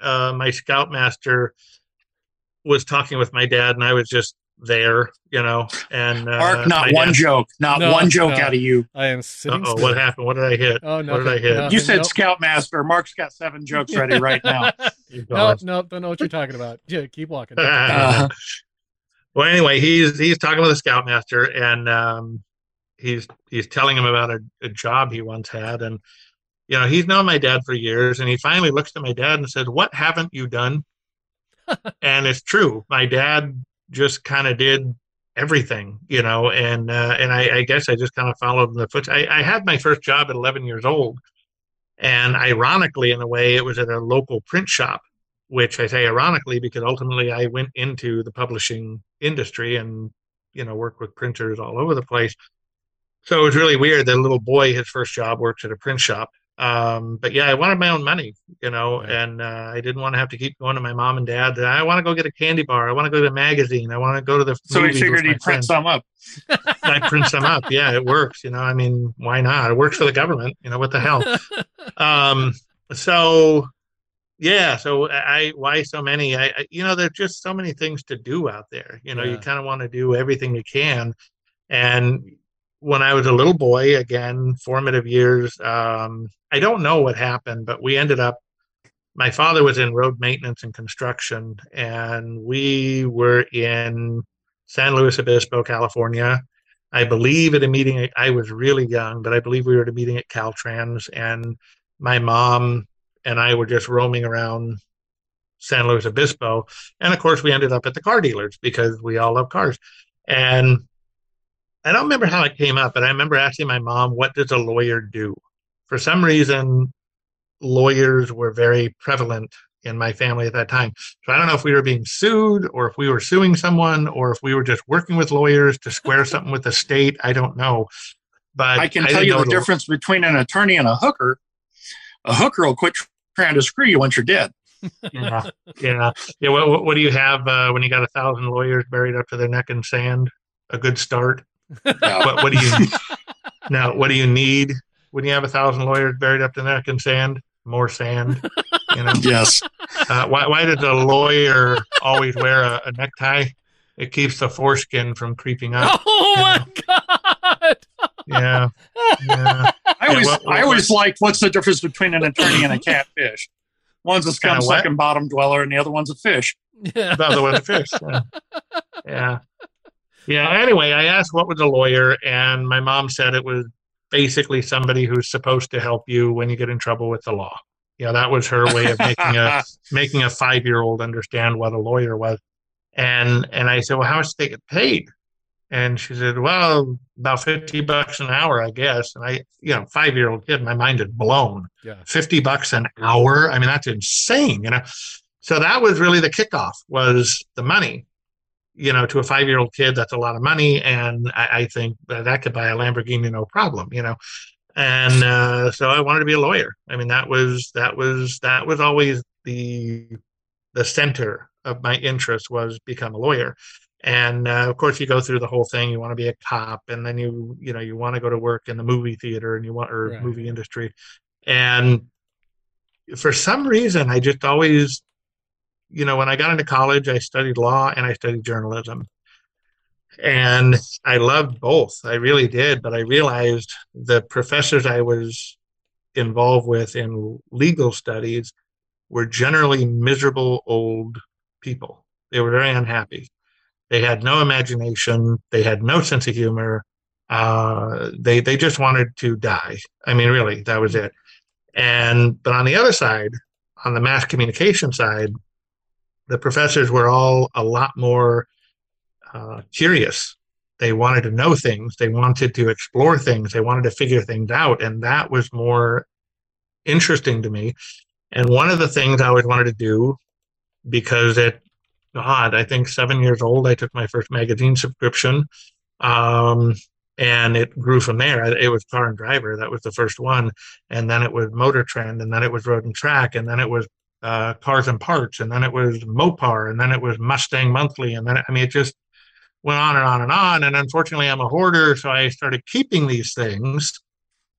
Uh, my scoutmaster was talking with my dad, and I was just there, you know. And uh, Mark, not one dad- joke. Not No, one joke no. out of you. I am. Uh-oh, what happened? What did I hit? Oh no! what did I hit? You said nope. Scoutmaster. Mark's got seven jokes ready right now. (laughs) no, nope. Don't know what you're talking about. Yeah, keep walking. (laughs) Uh, well, anyway, he's he's talking with the scoutmaster, and um, he's he's telling him about a, a job he once had, and you know he's known my dad for years, and he finally looks to my dad and says, "What haven't you done?" (laughs) and it's true. My dad just kind of did everything, you know, and uh, and I, I guess I just kind of followed in the foot. I, I had my first job at 11 years old, and ironically, in a way, it was at a local print shop which I say ironically because ultimately I went into the publishing industry and you know worked with printers all over the place. So it was really weird that a little boy, his first job works at a print shop. Um, but yeah, I wanted my own money, you know, Right. and uh, I didn't want to have to keep going to my mom and dad. I want to go get a candy bar. I want to go to a magazine. I want to go to the. so he figured he'd print friends. some up. I print some up. Yeah, it works. You know, I mean, why not? It works for the government. You know, what the hell? (laughs) um so yeah so i why so many i, I you know there's just so many things to do out there you know you kind of want to do everything you can and when i was a little boy again formative years um i don't know what happened but we ended up my father was in road maintenance and construction and we were in san luis obispo california I believe at a meeting, I was really young, but I believe we were at a meeting at Caltrans, and my mom and I were just roaming around San Luis Obispo. And of course, we ended up at the car dealers because we all love cars. And I don't remember how it came up, but I remember asking my mom, What does a lawyer do? For some reason, lawyers were very prevalent in my family at that time. So I don't know if we were being sued or if we were suing someone or if we were just working with lawyers to square (laughs) something with the state. I don't know. But I can tell you the difference between an attorney and a hooker. A hooker will quit trying to screw you once you're dead. yeah, yeah, yeah. What, what, what do you have uh, when you got a thousand lawyers buried up to their neck in sand? A good start. Yeah. What, what do you (laughs) now? What do you need? when you have a thousand lawyers buried up to the neck in sand? More sand. You know? (laughs) yes. Uh, why, why does a lawyer always wear a, a, necktie? It keeps the foreskin from creeping up. (laughs) Oh my know? god! Yeah. yeah. I always, yeah, what, what, I always like what's the difference between an attorney and a catfish? One's a scum sucking bottom dweller, and the other one's a fish. Yeah. The other one's a fish. Yeah. yeah. Yeah. Uh, anyway, I asked what was a lawyer, and my mom said it was basically somebody who's supposed to help you when you get in trouble with the law. Yeah, that was her way of making a (laughs) making a five year old understand what a lawyer was. And and I said, well, how much do they get paid? And she said, well, about 50 bucks an hour, I guess. And I, you know, five year old kid, my mind is blown. Yeah. 50 bucks an hour. I mean, that's insane, you know? So that was really the kickoff was the money you know, to a five year old kid, that's a lot of money. And I, I think that, that could buy a Lamborghini, no problem, you know. And uh, so I wanted to be a lawyer. I mean, that was that was that was always the the center of my interest was become a lawyer. And uh, of course, you go through the whole thing. You want to be a cop, and then you you know you want to go to work in the movie theater and you want or right. movie industry. And for some reason, I just always you know, when I got into college, I studied law and I studied journalism. And I loved both. I really did. But I realized the professors I was involved with in legal studies were generally miserable old people. They were very unhappy. They had no imagination. They had no sense of humor. Uh, they they just wanted to die. I mean, really, that was it. And but on the other side, on the mass communication side, the professors were all a lot more uh, curious. They wanted to know things. They wanted to explore things. They wanted to figure things out. And that was more interesting to me. And one of the things I always wanted to do, because at God, I think seven years old, I took my first magazine subscription. Um, and it grew from there. It was Car and Driver, that was the first one. And then it was Motor Trend, and then it was Road and Track, and then it was uh, Cars and Parts, and then it was Mopar, and then it was Mustang Monthly, and then I mean it just went on and on and on. And unfortunately, I'm a hoarder, so I started keeping these things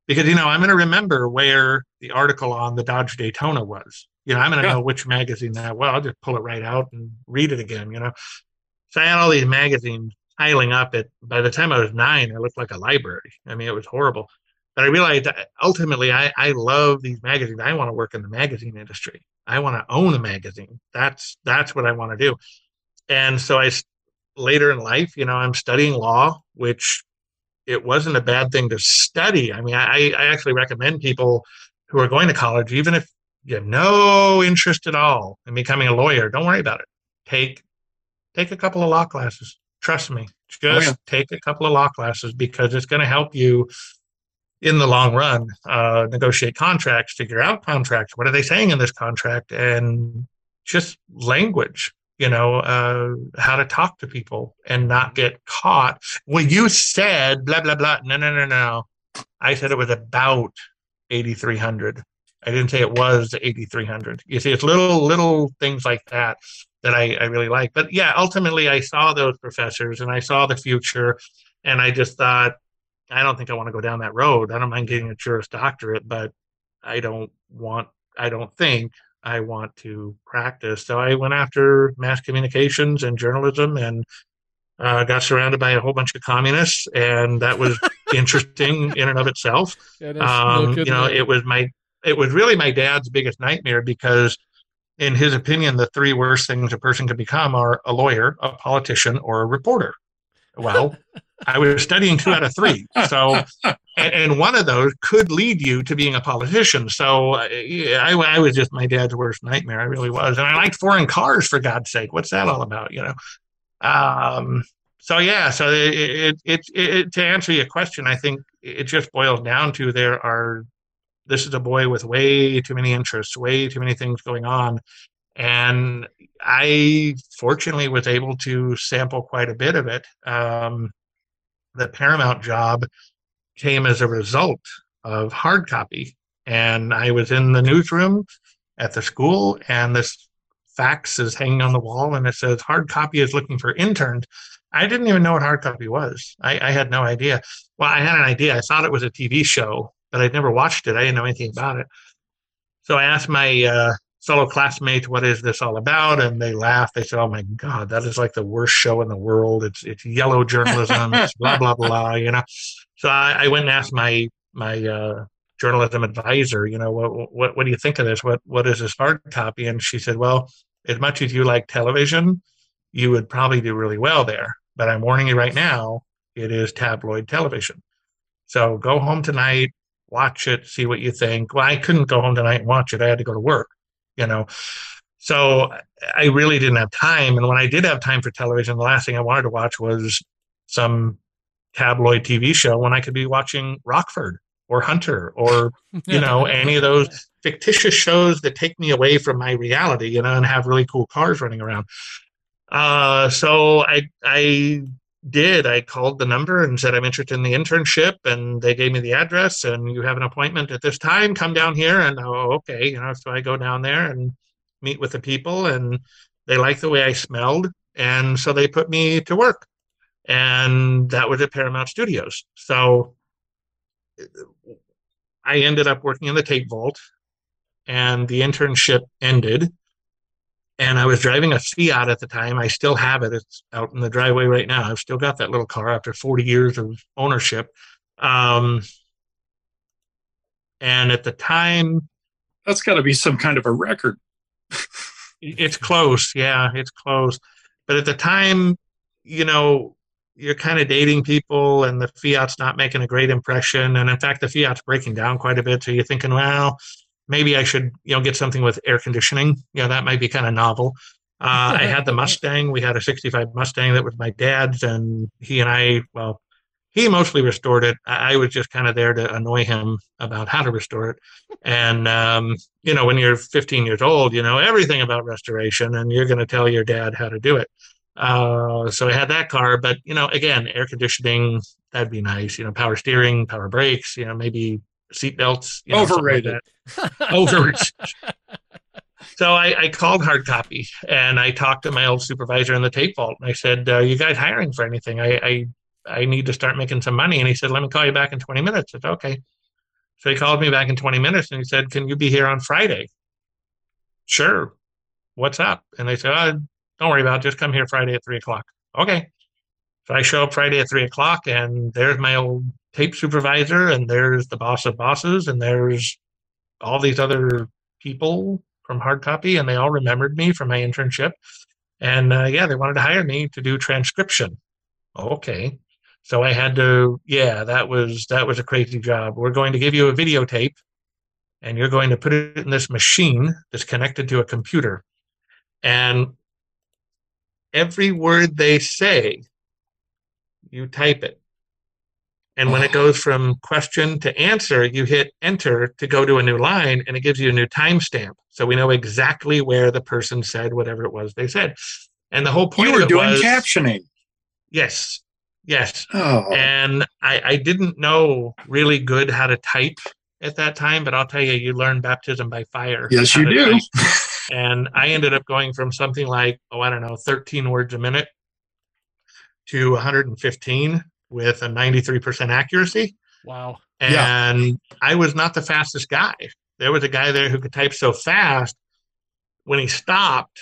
because you know I'm going to remember where the article on the Dodge Daytona was. You know, I'm going to yeah. know which magazine that. Well, I'll just pull it right out and read it again. You know, so I had all these magazines piling up. At by the time I was nine, I looked like a library. I mean, it was horrible. But I realized ultimately I, I love these magazines. I want to work in the magazine industry. I want to own a magazine. That's that's what I want to do. And so I later in life, you know, I'm studying law, which it wasn't a bad thing to study. I mean, I, I actually recommend people who are going to college, even if you have no interest at all in becoming a lawyer, don't worry about it. Take take a couple of law classes. Trust me, just oh, yeah. take a couple of law classes because it's going to help you in the long run, uh, negotiate contracts, figure out contracts. What are they saying in this contract? And just language, you know, uh, how to talk to people and not get caught. Well, you said blah, blah, blah. No, no, no, no. I said it was about 8,300. I didn't say it was 8,300. You see, it's little, little things like that that I, I really like. But yeah, ultimately, I saw those professors and I saw the future. And I just thought, I don't think I want to go down that road. I don't mind getting a Juris Doctorate, but I don't want, I don't think I want to practice. So I went after mass communications and journalism and uh, got surrounded by a whole bunch of communists, and that was (laughs) interesting in and of itself. Yeah, um, no you know, it was my, it was really my dad's biggest nightmare because, in his opinion, the three worst things a person can become are a lawyer, a politician, or a reporter. Well, (laughs) I was studying two out of three. (laughs) So, and, and, one of those could lead you to being a politician. So, uh, I, I, was just my dad's worst nightmare. I really was. And I liked foreign cars, for God's sake. What's that all about? You know? Um, so, yeah. So, it, it, it, it, to answer your question, I think it just boils down to there are, this is a boy with way too many interests, way too many things going on. And I fortunately was able to sample quite a bit of it. Um, the Paramount job came as a result of hard copy. And I was in the newsroom at the school, and this fax is hanging on the wall, and it says hard copy is looking for interns. I didn't even know what hard copy was. I, I, had no idea. Well, I had an idea. I thought it was a TV show but I'd never watched it. I didn't know anything about it. So I asked my uh, fellow classmates, "What is this all about?" And they laughed. They said, "Oh my God, that is like the worst show in the world. It's it's yellow journalism. it's blah blah (laughs) blah." You know. So I, I went and asked my my uh, journalism advisor, you know, what, what what do you think of this? What what is this hard copy? And she said, well, as much as you like television, you would probably do really well there. But I'm warning you right now, it is tabloid television. So go home tonight, watch it, see what you think. Well, I couldn't go home tonight and watch it. I had to go to work, you know. So I really didn't have time. And when I did have time for television, the last thing I wanted to watch was some tabloid TV show when I could be watching Rockford or Hunter or, (laughs) you know, any of those fictitious shows that take me away from my reality, you know, and have really cool cars running around. Uh, so I, I did. I called the number and said, I'm interested in the internship. And they gave me the address and you have an appointment at this time. Come down here. And oh, okay. You know, so I go down there and meet with the people and they like the way I smelled. And so they put me to work. And that was at Paramount Studios. So I ended up working in the tape vault and the internship ended. And I was driving a Fiat at the time. I still have it. It's out in the driveway right now. I've still got that little car after 40 years of ownership. Um, and at the time, that's got to be some kind of a record. (laughs) it's close. Yeah, it's close. But at the time, you know, you're kind of dating people and the fiat's not making a great impression and in fact the fiat's breaking down quite a bit so you're thinking well maybe i should you know get something with air conditioning. You know that might be kind of novel. Uh, i had the (laughs) mustang. We had a 65 mustang that was my dad's and he and i well he mostly restored it. I was just kind of there to annoy him about how to restore it. And um, you know when you're 15 years old you know everything about restoration and you're going to tell your dad how to do it. Uh, so I had that car, but you know, again, air conditioning that'd be nice. You know, power steering, power brakes. You know, maybe seat belts. You know, Overrated. Like Overrated. (laughs) so I, I, called hard copy and I talked to my old supervisor in the tape vault and I said, uh, "You guys hiring for anything? I, I I need to start making some money." And he said, "Let me call you back in 20 minutes." I said, "Okay." So he called me back in 20 minutes and he said, "Can you be here on Friday?" Sure. What's up? And they said, oh, don't worry about it. Just come here Friday at three o'clock. Okay. So I show up Friday at three o'clock, and there's my old tape supervisor, and there's the boss of bosses, and there's all these other people from hard copy, and they all remembered me from my internship. And uh, yeah, they wanted to hire me to do transcription. Okay. So I had to, yeah, that was that was a crazy job. We're going to give you a videotape, and you're going to put it in this machine that's connected to a computer. And every word they say, you type it. And when it goes from question to answer, you hit enter to go to a new line and it gives you a new timestamp. So we know exactly where the person said whatever it was they said. And the whole point you were doing was, captioning. Yes. Yes. Oh. And I, I didn't know really good how to type at that time, but I'll tell you, you learn baptism by fire. Yes, you do. (laughs) and I ended up going from something like, oh, I don't know, 13 words a minute to 115 with a 93% accuracy. Wow. And yeah. I was not the fastest guy. There was a guy there who could type so fast. When he stopped,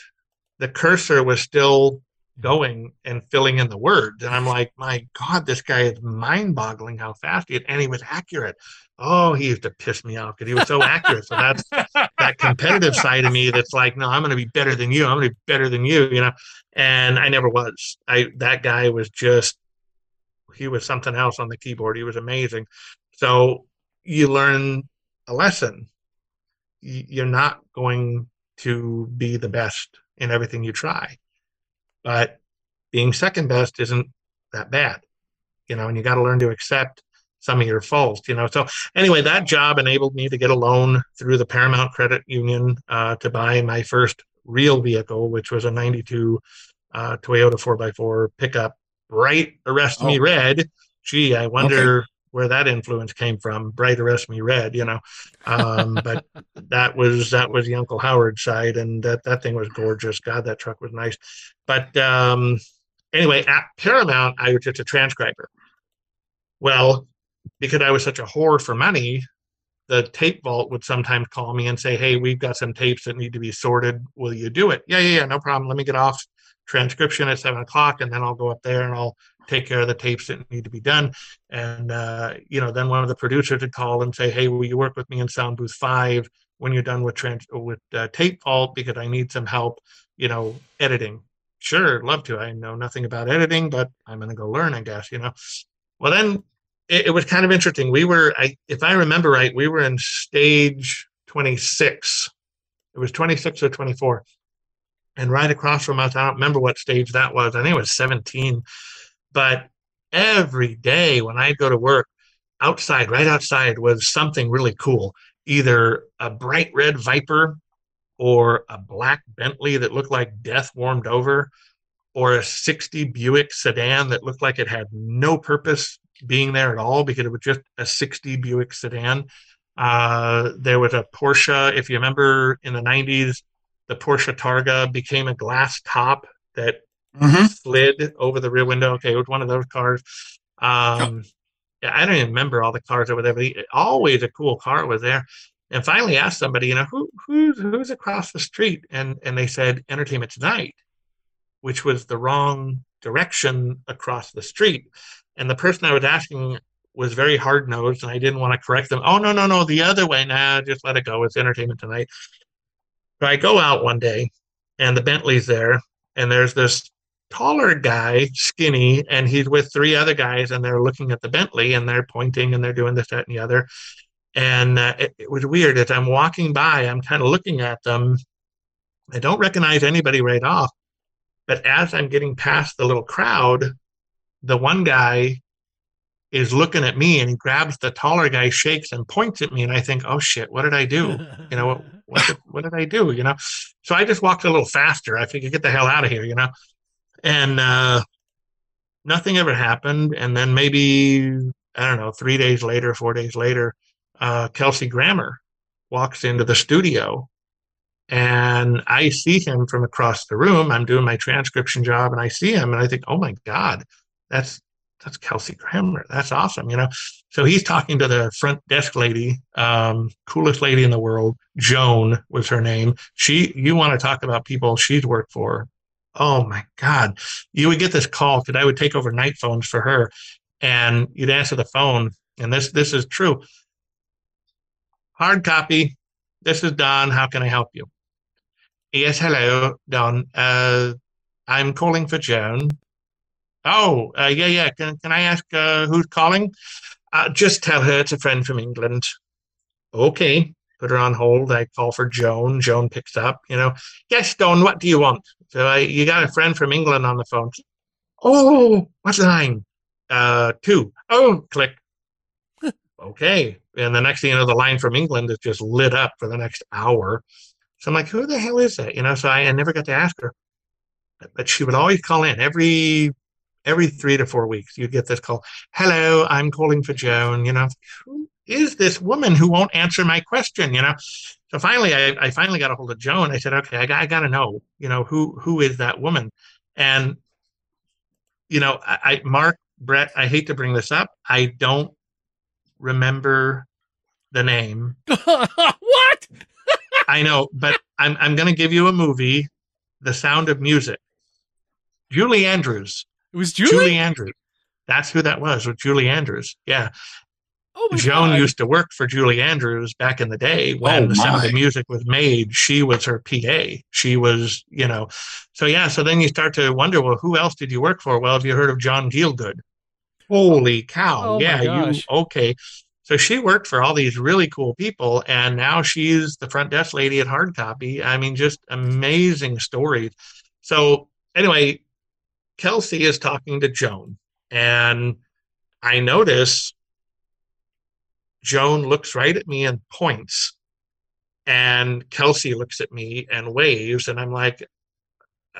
the cursor was still going and filling in the words. And I'm like, my God, this guy is mind boggling how fast he is. And he was accurate. Oh, he used to piss me off because he was so accurate. So that's (laughs) that competitive side of me that's like, no, I'm going to be better than you. I'm going to be better than you, you know? And I never was. I, that guy was just, he was something else on the keyboard. He was amazing. So you learn a lesson. You're not going to be the best in everything you try but being second best isn't that bad, you know, and you got to learn to accept some of your faults, you know. So anyway, that job enabled me to get a loan through the Paramount Credit Union uh, to buy my first real vehicle, which was a 92 uh, Toyota 4x4 pickup, bright arrest oh. me red. Gee, I wonder okay where that influence came from. Bright arrest me red, you know. Um, but (laughs) that was that was the Uncle Howard side, and that that thing was gorgeous. God, that truck was nice. But um, anyway, at Paramount, I was just a transcriber. Well, because I was such a whore for money, the tape vault would sometimes call me and say, Hey, we've got some tapes that need to be sorted. Will you do it? Yeah, yeah, yeah, no problem. Let me get off transcription at seven o'clock and then I'll go up there and I'll take care of the tapes that need to be done. And, uh, you know, then one of the producers would call and say, Hey, will you work with me in sound booth five when you're done with trans with uh, tape vault because I need some help, you know, editing. Sure, love to. I know nothing about editing, but I'm going to go learn, I guess, you know. Well, then it, it was kind of interesting. We were, I, if I remember right, we were in stage 26. It was 26 or 24. And right across from us, I don't remember what stage that was. I think it was 17. But every day when I'd go to work, outside, right outside, was something really cool. Either a bright red Viper or a black Bentley that looked like death warmed over, or a 60 Buick sedan that looked like it had no purpose being there at all because it was just a 60 Buick sedan. Uh, there was a Porsche, if you remember in the 90s, the Porsche Targa became a glass top that mm-hmm. slid over the rear window. Okay, it was one of those cars. Um, yeah, I don't even remember all the cars over there, but always a cool car was there. And finally asked somebody, you know, who who's who's across the street? And and they said Entertainment Tonight, which was the wrong direction across the street. And the person I was asking was very hard nosed, and I didn't want to correct them. Oh no, no, no, the other way. Nah, just let it go. It's entertainment tonight. But I go out one day, and the Bentley's there, and there's this taller guy, skinny, and he's with three other guys, and they're looking at the Bentley, and they're pointing, and they're doing this, that, and the other. And uh, it, it was weird. As I'm walking by, I'm kind of looking at them. I don't recognize anybody right off, but as I'm getting past the little crowd, the one guy is looking at me and he grabs the taller guy, shakes and points at me, and I think, oh shit, what did I do? You know, what what did, what did I do? You know, so I just walked a little faster. I figured, get the hell out of here, you know, and uh, nothing ever happened. And then maybe I don't know, three days later, four days later, uh, Kelsey Grammer walks into the studio and I see him from across the room. I'm doing my transcription job and I see him and I think, oh my God, that's that's Kelsey Grammer. That's awesome, you know. So he's talking to the front desk lady, um, coolest lady in the world. Joan was her name. She, you want to talk about people she's worked for? Oh my God! You would get this call because I would take over night phones for her, and you'd answer the phone, and this this is true. Hard copy. This is Don. How can I help you? Yes, hello, Don. Uh, I'm calling for Joan. Oh, uh, yeah, yeah. Can, can I ask uh, who's calling? Uh, just tell her it's a friend from England. Okay. Put her on hold. I call for Joan. Joan picks up. You know, yes, Don. What do you want? So I, you got a friend from England on the phone. Oh, what line? Uh, two. Oh, click. (laughs) okay. And the next thing you know, the line from England is just lit up for the next hour. So I'm like, who the hell is that? You know, so I, I never got to ask her. But she would always call in every every three to four weeks, you get this call. Hello, I'm calling for Joan. You know, who is this woman who won't answer my question? You know, so finally, I, I finally got a hold of Joan. I said, okay, I got, I got to know, you know, who who is that woman? And you know, I, I Mark Brett, I hate to bring this up, I don't remember the name. (laughs) what? (laughs) I know, but I'm I'm going to give you a movie, The Sound of Music. Julie Andrews it was Julie? Julie Andrews. That's who that was, with Julie Andrews. Yeah. Oh Joan God. used to work for Julie Andrews back in the day when oh the Sound of Music was made. She was her PA. She was, you know, so yeah. So then you start to wonder, well, who else did you work for? Well, have you heard of John Gielgud? Holy cow! Oh yeah, you okay? So she worked for all these really cool people, and now she's the front desk lady at Hard Copy. I mean, just amazing stories. So anyway, Kelsey is talking to Joan, and I notice Joan looks right at me and points, and Kelsey looks at me and waves, and I'm like,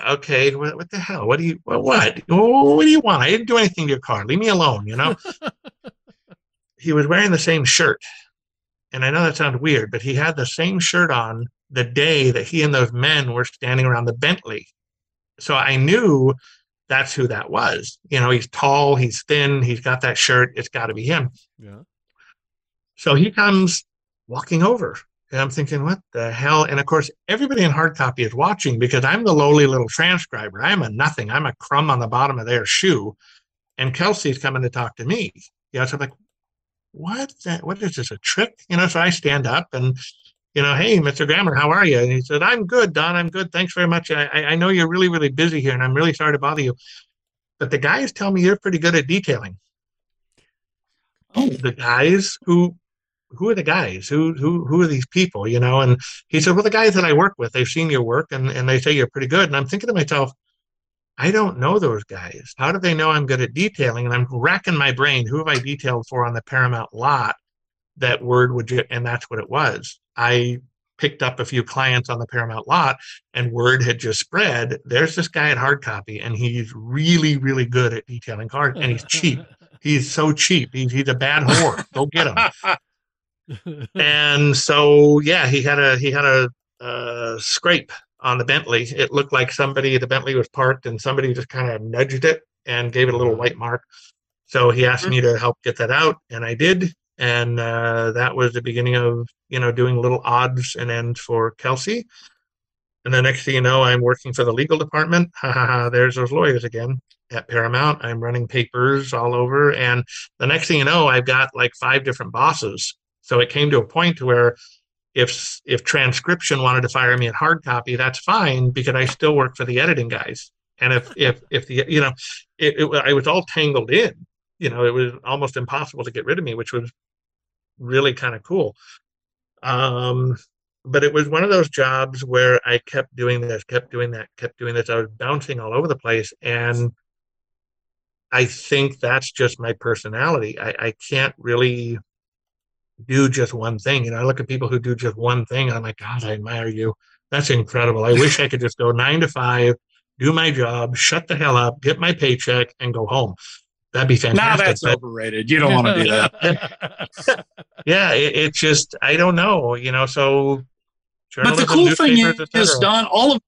okay, what, what the hell? What do you what, what? Oh, what do you want? I didn't do anything to your car. Leave me alone, you know. (laughs) he was wearing the same shirt, and I know that sounds weird, but he had the same shirt on the day that he and those men were standing around the Bentley. So I knew that's who that was. You know, he's tall, he's thin, he's got that shirt. It's got to be him. Yeah. So he comes walking over. And I'm thinking, what the hell? And of course, everybody in hard copy is watching because I'm the lowly little transcriber. I'm a nothing. I'm a crumb on the bottom of their shoe. And Kelsey's coming to talk to me. You know, so I'm like, what? What is this, a trick? You know, so I stand up and, you know, hey, Mr. Grammer, how are you? And he said, I'm good, Don. I'm good. Thanks very much. I, I know you're really, really busy here and I'm really sorry to bother you. But the guys tell me you're pretty good at detailing. Oh, the guys who who are the guys? Who who who are these people? You know? And he said, Well, the guys that I work with, they've seen your work and, and they say you're pretty good. And I'm thinking to myself, I don't know those guys. How do they know I'm good at detailing? And I'm racking my brain. Who have I detailed for on the Paramount lot? That word would, and that's what it was. I picked up a few clients on the Paramount lot, and word had just spread. There's this guy at hard copy, and he's really, really good at detailing cars, and he's cheap. (laughs) he's so cheap. He's, he's a bad whore. Go get him. (laughs) and so, yeah, he had a he had a, a scrape on the Bentley. It looked like somebody the Bentley was parked, and somebody just kind of nudged it and gave it a little mm-hmm. white mark. So he asked me mm-hmm. to help get that out, and I did and uh, that was the beginning of you know doing little odds and ends for Kelsey. And the next thing you know, I'm working for the legal department. There's those lawyers again at Paramount. I'm running papers all over, and the next thing you know, I've got like five different bosses. So it came to a point where if if transcription wanted to fire me at hard copy, that's fine because I still work for the editing guys. And if if if the you know, it, it I was all tangled in. You know, it was almost impossible to get rid of me, which was really kind of cool. Um, but it was one of those jobs where I kept doing this, kept doing that, kept doing this. I was bouncing all over the place. And I think that's just my personality. I, I can't really do just one thing. You know, I look at people who do just one thing I'm like, God, I admire you. That's incredible. I wish I could just go nine to five, do my job, shut the hell up, get my paycheck, and go home. That'd be fantastic. Nah, that's but, overrated. You don't want to do that. (laughs) yeah, it, it, just I don't know, you know. So, but the cool thing is, is Don, all of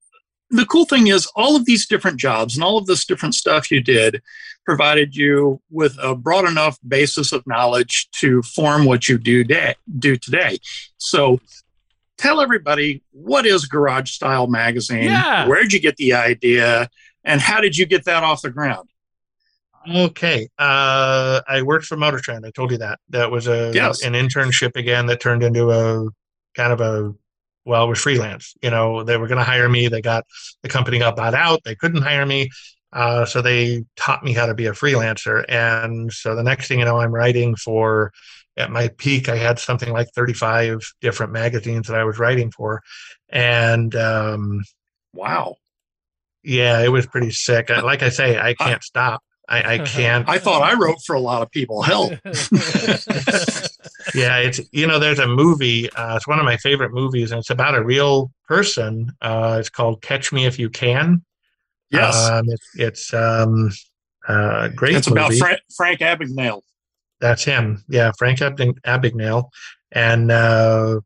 the cool thing is all of these different jobs and all of this different stuff you did provided you with a broad enough basis of knowledge to form what you do day, do today. So tell everybody what is Garage Style Magazine? Yeah. Where'd you get the idea? And how did you get that off the ground? Okay. Uh, I worked for Motor Trend. I told you that. That was a yes. an internship again that turned into a kind of a well, it was freelance. You know, they were going to hire me. They got the company got bought out. They couldn't hire me. Uh, so they taught me how to be a freelancer. And so the next thing you know, I'm writing for, at my peak, I had something like 35 different magazines that I was writing for. And um, wow. Yeah, it was pretty sick. Like I say, I can't stop. I, I can't. I thought I wrote for a lot of people. Help. (laughs) yeah, it's you know, there's a movie. Uh, it's one of my favorite movies, and it's about a real person. Uh, it's called Catch Me If You Can. Yes, um, it's it's um, uh, great. It's movie. about Fra- Frank Abagnale. That's him. Yeah, Frank Ab- Abagnale, and uh,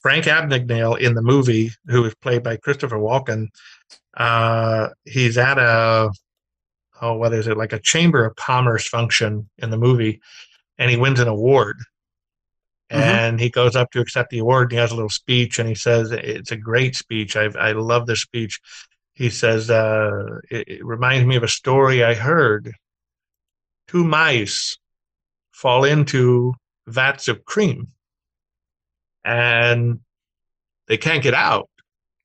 Frank Abagnale in the movie, who is played by Christopher Walken. Uh, he's at a oh, what is it, like a chamber of commerce function in the movie, and he wins an award. Mm-hmm. And he goes up to accept the award. And he has a little speech, and he says, "It's a great speech. I I love this speech." He says, uh, it, "It reminds me of a story I heard. Two mice fall into vats of cream, and they can't get out.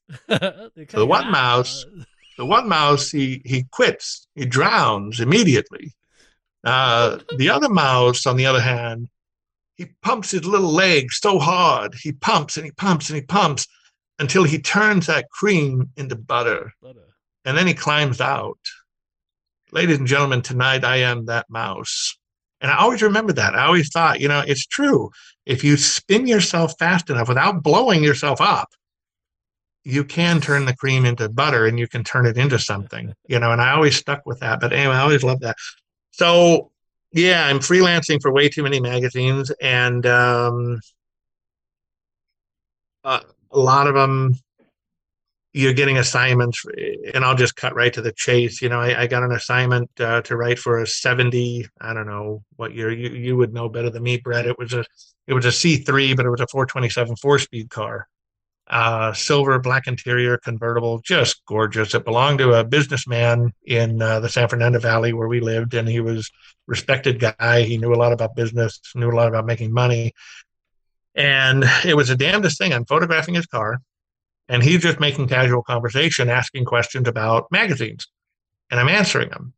(laughs) so the one mouse (laughs) the one mouse, he, he quits, he drowns immediately. Uh, the other mouse, on the other hand, he pumps his little leg so hard. He pumps and he pumps and he pumps until he turns that cream into butter. butter. And then he climbs out. Ladies and gentlemen, tonight I am that mouse. And I always remember that. I always thought, you know, it's true. If you spin yourself fast enough without blowing yourself up, you can turn the cream into butter and you can turn it into something, you know, and I always stuck with that. But anyway, I always loved that. So yeah, I'm freelancing for way too many magazines and um, uh, a lot of them, you're getting assignments, and I'll just cut right to the chase. You know, I, I got an assignment uh, to write for a 70. I don't know what year you you would know better than me, Brett. It was a it was a C3, but it was a 427 four speed car, uh, silver black interior convertible, just gorgeous. It belonged to a businessman in uh, the San Fernando Valley where we lived, and he was respected guy. He knew a lot about business, knew a lot about making money. And it was the damnedest thing. I'm photographing his car and he's just making casual conversation, asking questions about magazines, and I'm answering them.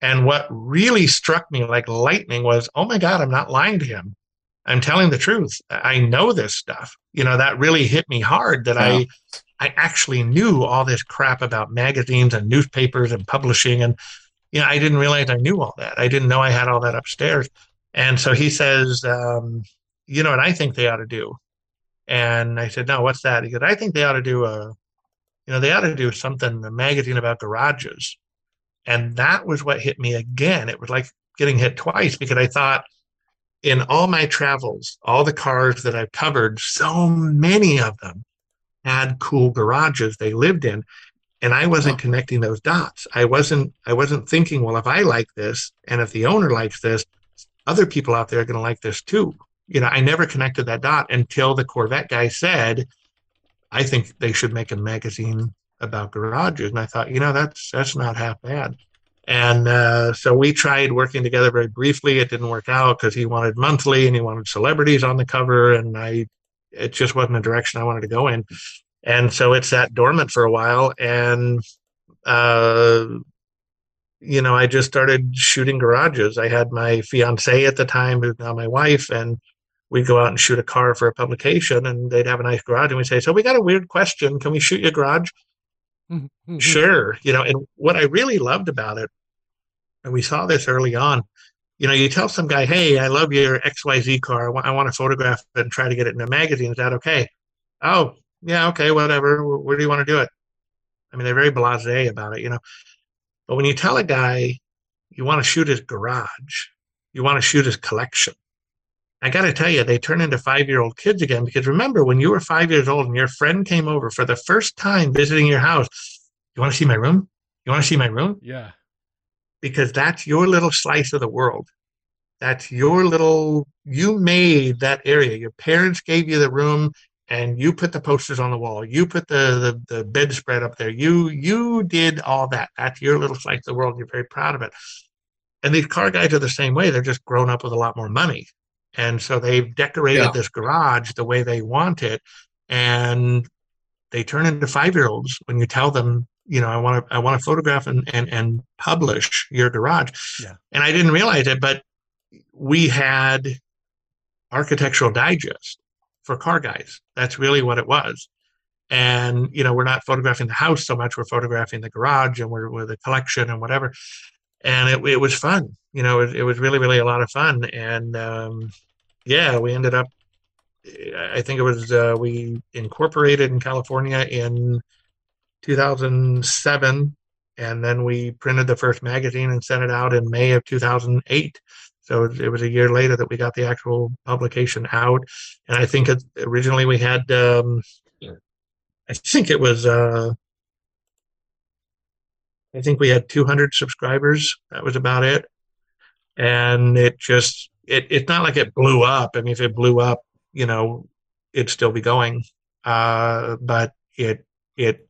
And what really struck me like lightning was, oh my God, I'm not lying to him. I'm telling the truth. I know this stuff. You know, that really hit me hard that yeah. I I actually knew all this crap about magazines and newspapers and publishing. And, you know, I didn't realize I knew all that. I didn't know I had all that upstairs. And so he says, um, you know what I think they ought to do? And I said, no, what's that? He said, I think they ought to do a, you know, they ought to do something, a magazine about garages. And that was what hit me again. It was like getting hit twice because I thought in all my travels, all the cars that I've covered, so many of them had cool garages they lived in. And I wasn't connecting those dots. I wasn't I wasn't thinking, well, if I like this and if the owner likes this, other people out there are going to like this too you know, I never connected that dot until the Corvette guy said, I think they should make a magazine about garages. And I thought, you know, that's that's not half bad. And uh, so we tried working together very briefly. It didn't work out because he wanted monthly and he wanted celebrities on the cover, and I it just wasn't a direction I wanted to go in. And so it sat dormant for a while, and uh, you know, I just started shooting garages. I had my fiance at the time, who's now my wife, and we'd go out and shoot a car for a publication and they'd have a nice garage and we'd say so we got a weird question can we shoot your garage. Mm-hmm. Mm-hmm. sure you know and what i really loved about it and we saw this early on you know you tell some guy hey i love your xyz car. I want, I want to photograph it and try to get it in a magazine. Is that okay? Oh yeah okay whatever. Where do you want to do it? I mean they're very blasé about it you know. But when you tell a guy you want to shoot his garage you want to shoot his collection I got to tell you, they turn into five year old kids again because remember when you were five years old and your friend came over for the first time visiting your house, you want to see my room? You want to see my room? Yeah. Because that's your little slice of the world. That's your little, you made that area. Your parents gave you the room and you put the posters on the wall. You put the, the, the bedspread up there. You, you did all that. That's your little slice of the world. You're very proud of it. And these car guys are the same way. They're just grown up with a lot more money. And so they've decorated yeah. this garage the way they want it. And they turn into five year olds when you tell them, you know, I want to, I want to photograph and, and, and publish your garage. Yeah. And I didn't realize it, but we had architectural digest for car guys. That's really what it was. And, you know, we're not photographing the house so much. We're photographing the garage and we're with a collection and whatever and it, it was fun. You know, it, it was really, really a lot of fun. And um, yeah, we ended up, I think it was, uh, we incorporated in California in 2007. And then we printed the first magazine and sent it out in May of 2008. So it was a year later that we got the actual publication out. And I think it, originally we had, um, I think it was uh, I think we had 200 subscribers. That was about it. And it just, it, it's not like it blew up. I mean, if it blew up, you know, it'd still be going. Uh, but it, it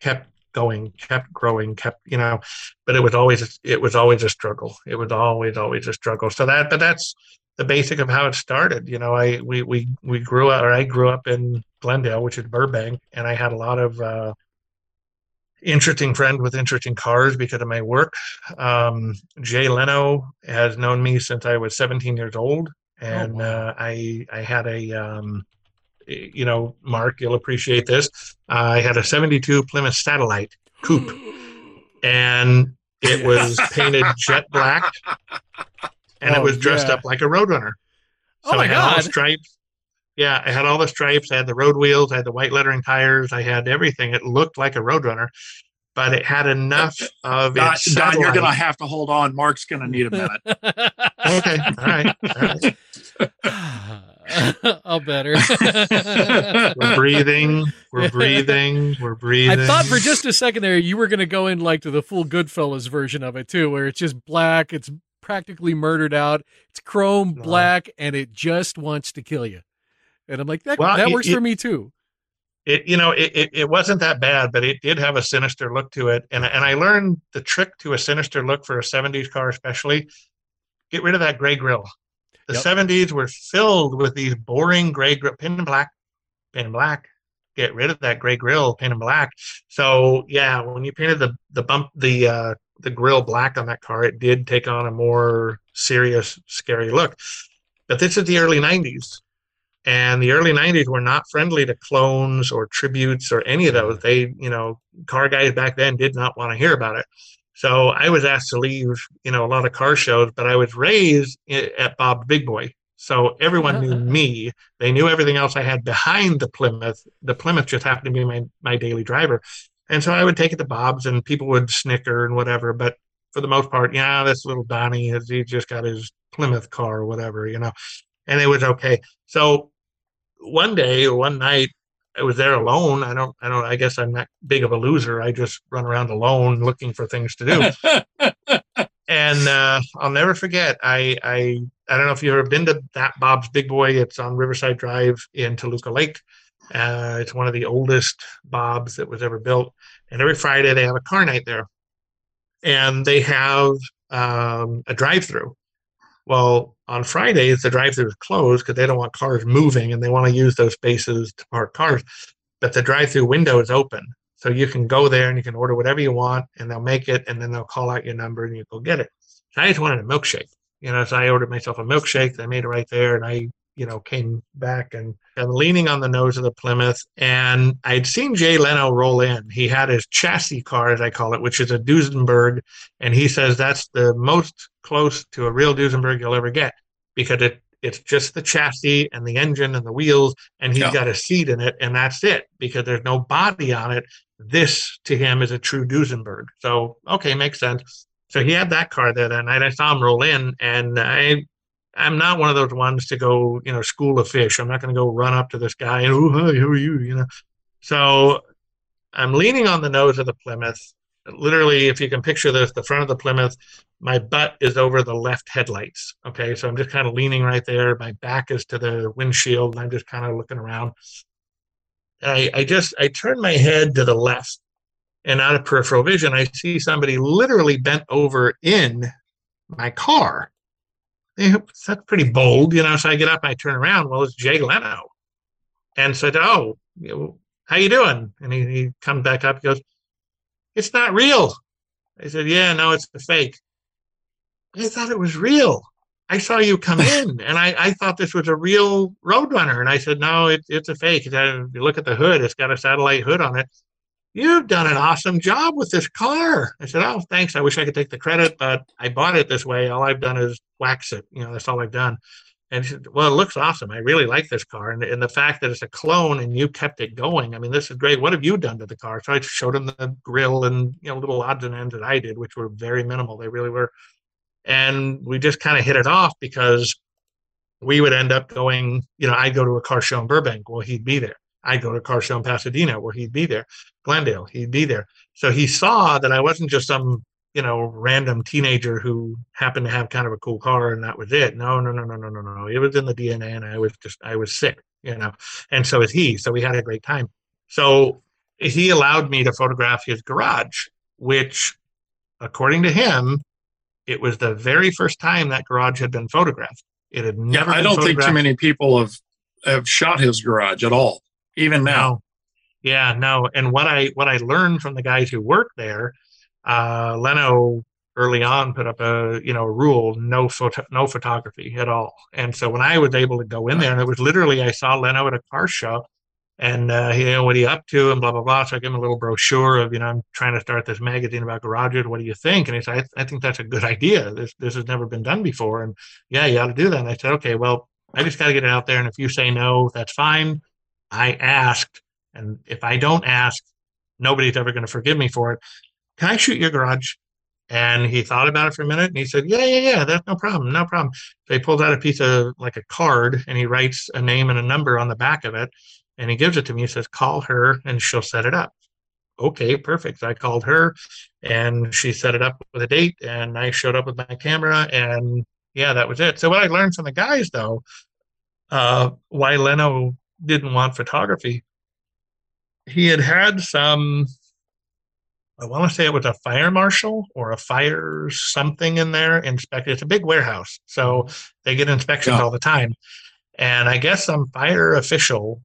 kept going, kept growing, kept, you know, but it was always, it was always a struggle. It was always, always a struggle. So that, but that's the basic of how it started. You know, I, we, we, we grew up, or I grew up in Glendale, which is Burbank, and I had a lot of, uh, interesting friend with interesting cars because of my work. Um, Jay Leno has known me since I was 17 years old, oh, and oh, wow. uh, I I had a um, you know Mark, you'll appreciate this. Uh, I had a 72 Plymouth Satellite coupe, (gasps) and it was (laughs) painted jet black, and oh, it was dressed yeah. up like a Roadrunner. So oh my I had God. all stripes yeah, I had all the stripes. I had the road wheels. I had the white lettering tires. I had everything. It looked like a Roadrunner. but it had enough of Don, its Don, you're going to have to hold on. Mark's going to need a minute. Okay, all right, all right. (laughs) I'll better. (laughs) We're breathing. We're (laughs) breathing. We're breathing. I thought for just a second there you were going to go in like to the full Goodfellas version of it too, where it's just black, it's practically murdered out, it's chrome uh-huh. black, and it just wants to kill you. And I'm like, that Well, that it- works it- for me too. it you know it, it, it wasn't that bad but it did have a sinister look to it. And and i learned the trick to a sinister look for a 70s car especially. Get rid of that gray grill. The Yep. 70s were filled with these boring gray grill pin and black pin and black. Get rid of that gray grill paint and black. So yeah when you painted the the bump the uh the grill black on that car it did take on a more serious scary look. But this is the early 90s and the early 90s were not friendly to clones or tributes or any of those. Mm. They you know car guys back then did not want to hear about it. So i was asked to leave you know a lot of car shows but i was raised at bob big boy. So everyone knew oh. me. They knew everything else i had behind the plymouth. The plymouth just happened to be my, my daily driver. And so i would take it to bob's and people would snicker and whatever but for the most part yeah this little donnie has he just got his plymouth car or whatever you know and it was okay so one day or one night I was there alone. I don't I don't I guess I'm not big of a loser. I just run around alone looking for things to do. (laughs) and uh, I'll never forget. I I I don't know if you've ever been to that Bob's Big Boy. It's on Riverside Drive in Toluca Lake. Uh, it's one of the oldest Bob's that was ever built. And every Friday they have a car night there, and they have um, a drive-through. Well, on Fridays the drive-through is closed because they don't want cars moving and they want to use those spaces to park cars. But the drive-through window is open, so you can go there and you can order whatever you want, and they'll make it, and then they'll call out your number and you go get it. So I just wanted a milkshake, you know. So I ordered myself a milkshake. They made it right there, and I, you know, came back and I'm leaning on the nose of the Plymouth, and I'd seen Jay Leno roll in. He had his chassis car, as I call it, which is a Duesenberg, and he says that's the most close to a real Duesenberg you'll ever get because it it's just the chassis and the engine and the wheels, and he's Yeah. got a seat in it, and that's it because there's no body on it. This to him is a true Duesenberg. So okay, makes sense. So he had that car there that night. I saw him roll in, and I I'm not one of those ones to go, you know, school of fish. I'm not going to go run up to this guy and, oh, hi, who are you? You know. So I'm leaning on the nose of the Plymouth. Literally, if you can picture this, the front of the Plymouth, my butt is over the left headlights. Okay, so I'm just kind of leaning right there. My back is to the windshield, I'm just kind of looking around. And I, I just I turn my head to the left, and out of peripheral vision, I see somebody literally bent over in my car. Eh, That's pretty bold, you know. So I get up, and I turn around. Well, it's Jay Leno, and said, "Oh, how you doing?" And he, he comes back up. He goes, "It's not real." I said, "Yeah, no, it's a fake." I thought it was real. I saw you come (laughs) in, and I, I thought this was a real Roadrunner. And I said, "No, it, it's a fake. It has- you look at the hood; it's got a satellite hood on it." You've done an awesome job with this car. I said, "Oh, thanks. I wish I could take the credit, but I bought it this way. All I've done is wax it. You know, that's all I've done." And she said, "Well, it looks awesome. I really like this car, and, and the fact that it's a clone and you kept it going. I mean, this is great. What have you done to the car?" So I showed him the grill and you know little odds and ends that I did, which were very minimal. They really were, and we just kind of hit it off because we would end up going. You know, I'd go to a car show in Burbank. Well, he'd be there. I'd go to a car show in Pasadena where he'd be there. Glendale, he'd be there. So he saw that I wasn't just some you know, random teenager who happened to have kind of a cool car and that was it. No, no, no, no, no, no, no. It was in the DNA and I was just, I was sick, you know, and so is he. So we had a great time. So he allowed me to photograph his garage, which, according to him, it was the very first time that garage had been photographed. It had never. Yeah, I don't think too many people have have shot his garage at all, even now. Yeah, no. And what I what I learned from the guys who work there, uh, Leno early on put up a you know a rule no photo no photography at all. And so when I was able to go in there, and it was literally I saw Leno at a car show, and uh, you know what he up to and blah blah blah. So I gave him a little brochure of you know I'm trying to start this magazine about garages. What do you think? And he said I, I think that's a good idea. This this has never been done before, and yeah, you ought to do that. And I said okay, well I just got to get it out there, and if you say no, that's fine. I asked, and if I don't ask, nobody's ever going to forgive me for it. Can I shoot your garage? And he thought about it for a minute and he said, Yeah, yeah, yeah, that's no problem, no problem. So pulls out a piece of like a card and he writes a name and a number on the back of it. And he gives it to me. He says, Call her and she'll set it up. Okay, perfect. I called her and she set it up with a date and I showed up with my camera and yeah, that was it. So what I learned from the guys though, uh, why Leno didn't want photography, he had had some I want to say it was a fire marshal or a fire something in there inspected. It's a big warehouse, so they get inspections yeah. all the time. And I guess some fire official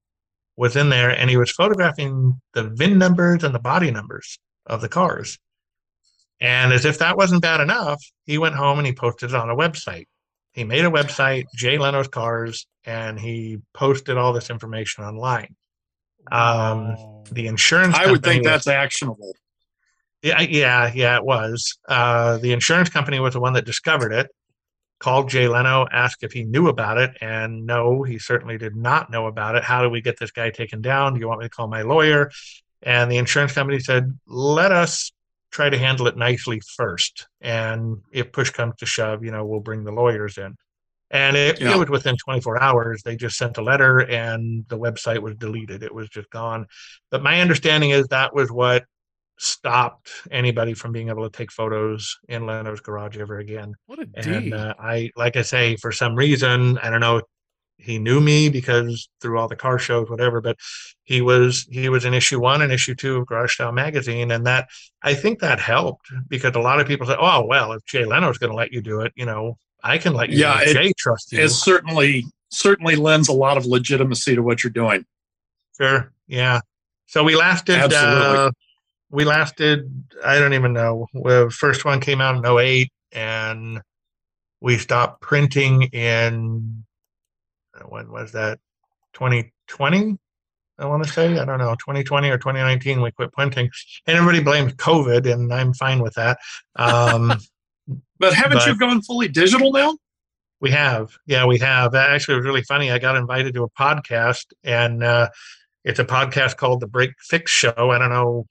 was in there, and he was photographing the VIN numbers and the body numbers of the cars. And as if that wasn't bad enough, he went home and he posted it on a website. He made a website, Jay Leno's Cars, and he posted all this information online. Um, the insurance. I would think that's actionable. Yeah, yeah, yeah, it was. Uh, the insurance company was the one that discovered it. Called Jay Leno, asked if he knew about it, and no, he certainly did not know about it. How do we get this guy taken down? Do you want me to call my lawyer? And the insurance company said, let us try to handle it nicely first. And if push comes to shove, you know, we'll bring the lawyers in. And it, yeah. it, was within 24 hours. They just sent a letter and the website was deleted. It was just gone. But my understanding is that was what stopped anybody from being able to take photos in Leno's garage ever again. What a and uh, I, like I say, for some reason, I don't know. He knew me because through all the car shows, whatever. But he was he was in issue one and issue two of Garage Style magazine, and that I think that helped because a lot of people say, "Oh, well, if Jay Leno's going to let you do it, you know, I can let you." Yeah, it, Jay trust you. It certainly certainly lends a lot of legitimacy to what you're doing. Sure. Yeah. So we lasted. Uh, we lasted i don't even know the first one came out in 08 and we stopped printing in uh, when was that 2020 i want to say i don't know 2020 or 2019 we quit printing and everybody blames covid and i'm fine with that um, (laughs) but haven't but you gone fully digital now? We have. Yeah we have. Actually it was really funny. I got invited to a podcast and uh, it's a podcast called the break fix show. I don't know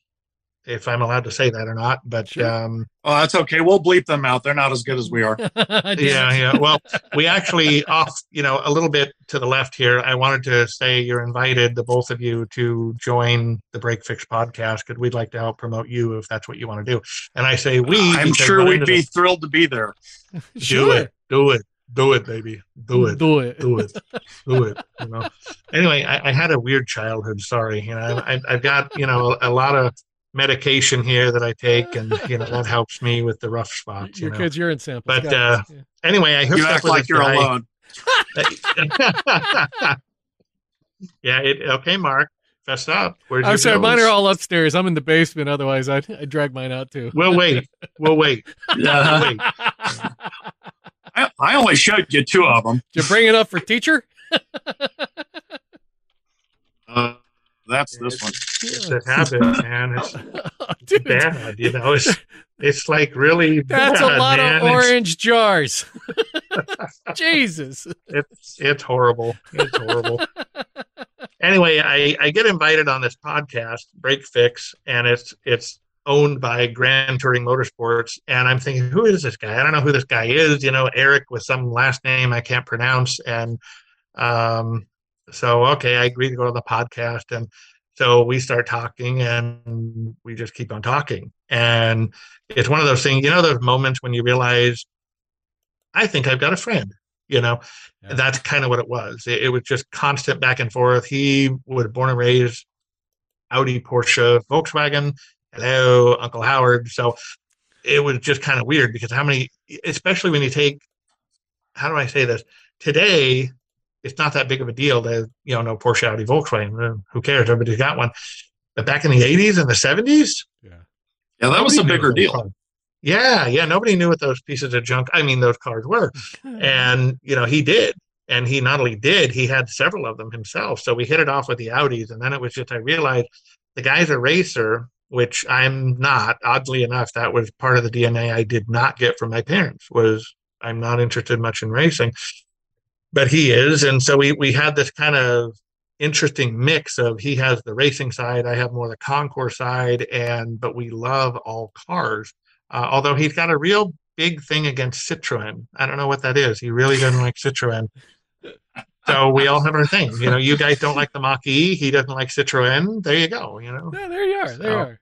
if I'm allowed to say that or not. But sure. um, oh, that's okay. We'll bleep them out. They're not as good as we are. (laughs) yeah, yeah. Well, we actually off, you know, a little bit to the left here. I wanted to say you're invited, the both of you, to join the Break Fix podcast because we'd like to help promote you if that's what you want to do. And I say we. I'm sure we'd be the, thrilled to be there. (laughs) Do it. Do it. Do it, baby. Do it. Do it. Do it. Do it. You know. Anyway, I, I had a weird childhood. Sorry. You know, I, I've got you know a, a lot of medication here that I take, and (laughs) you know that helps me with the rough spots. Your know. kids urine sample. But uh, yeah. anyway, I hooked you up act like you're guy. alone. (laughs) yeah. It, okay, Mark. Fess up. Where's I'm sorry, mine are all upstairs. I'm in the basement. Otherwise, I'd, I'd drag mine out too. We'll wait. We'll wait. (laughs) Yeah. wait. I, I only showed you two of them. Did you bring it up for teacher? That's this one. It's a habit, (laughs) man. It's (laughs) Dude. bad. You know, it's it's like really That's bad, a lot man. of orange it's, jars. (laughs) Jesus. It's it's horrible. It's horrible. anyway, I, I get invited on this podcast, Break Fix, and it's it's owned by Grand Touring Motorsports. And I'm thinking, who is this guy? I don't know who this guy is. You know, Eric with some last name I can't pronounce. And um, so okay, I agree to go to the podcast, and so we start talking, and we just keep on talking, and it's one of those things, you know, those moments when you realize, I think I've got a friend. You know, yeah. that's kind of what it was. It, it, was just constant back and forth. He was born and raised Audi, Porsche, Volkswagen. Hello, Uncle Howard. So it was just kind of weird because how many, especially when you take, how do I say this? Today, it's not that big of a deal to you know no Porsche, Audi, Volkswagen. Uh, who cares? Everybody's got one. But back in the '80s and the '70s, yeah, yeah, that was a bigger deal. Yeah, yeah. Nobody knew what those pieces of junk. I mean, those cars were, (laughs) and you know he did, and he not only did, he had several of them himself. So we hit it off with the Audis, and then it was just I realized the guy's a racer, which I'm not. Oddly enough, that was part of the DNA I did not get from my parents. Was I'm not interested much in racing but he is, and so we we had this kind of interesting mix of he has the racing side, I have more the concours side, and but we love all cars. Uh, although he's got a real big thing against Citroen. I don't know what that is. He really doesn't like Citroen. So we all have our thing. You know, you guys don't like the Mach E. He doesn't like Citroen. There you go. You know. Yeah, there you are. There so, you are.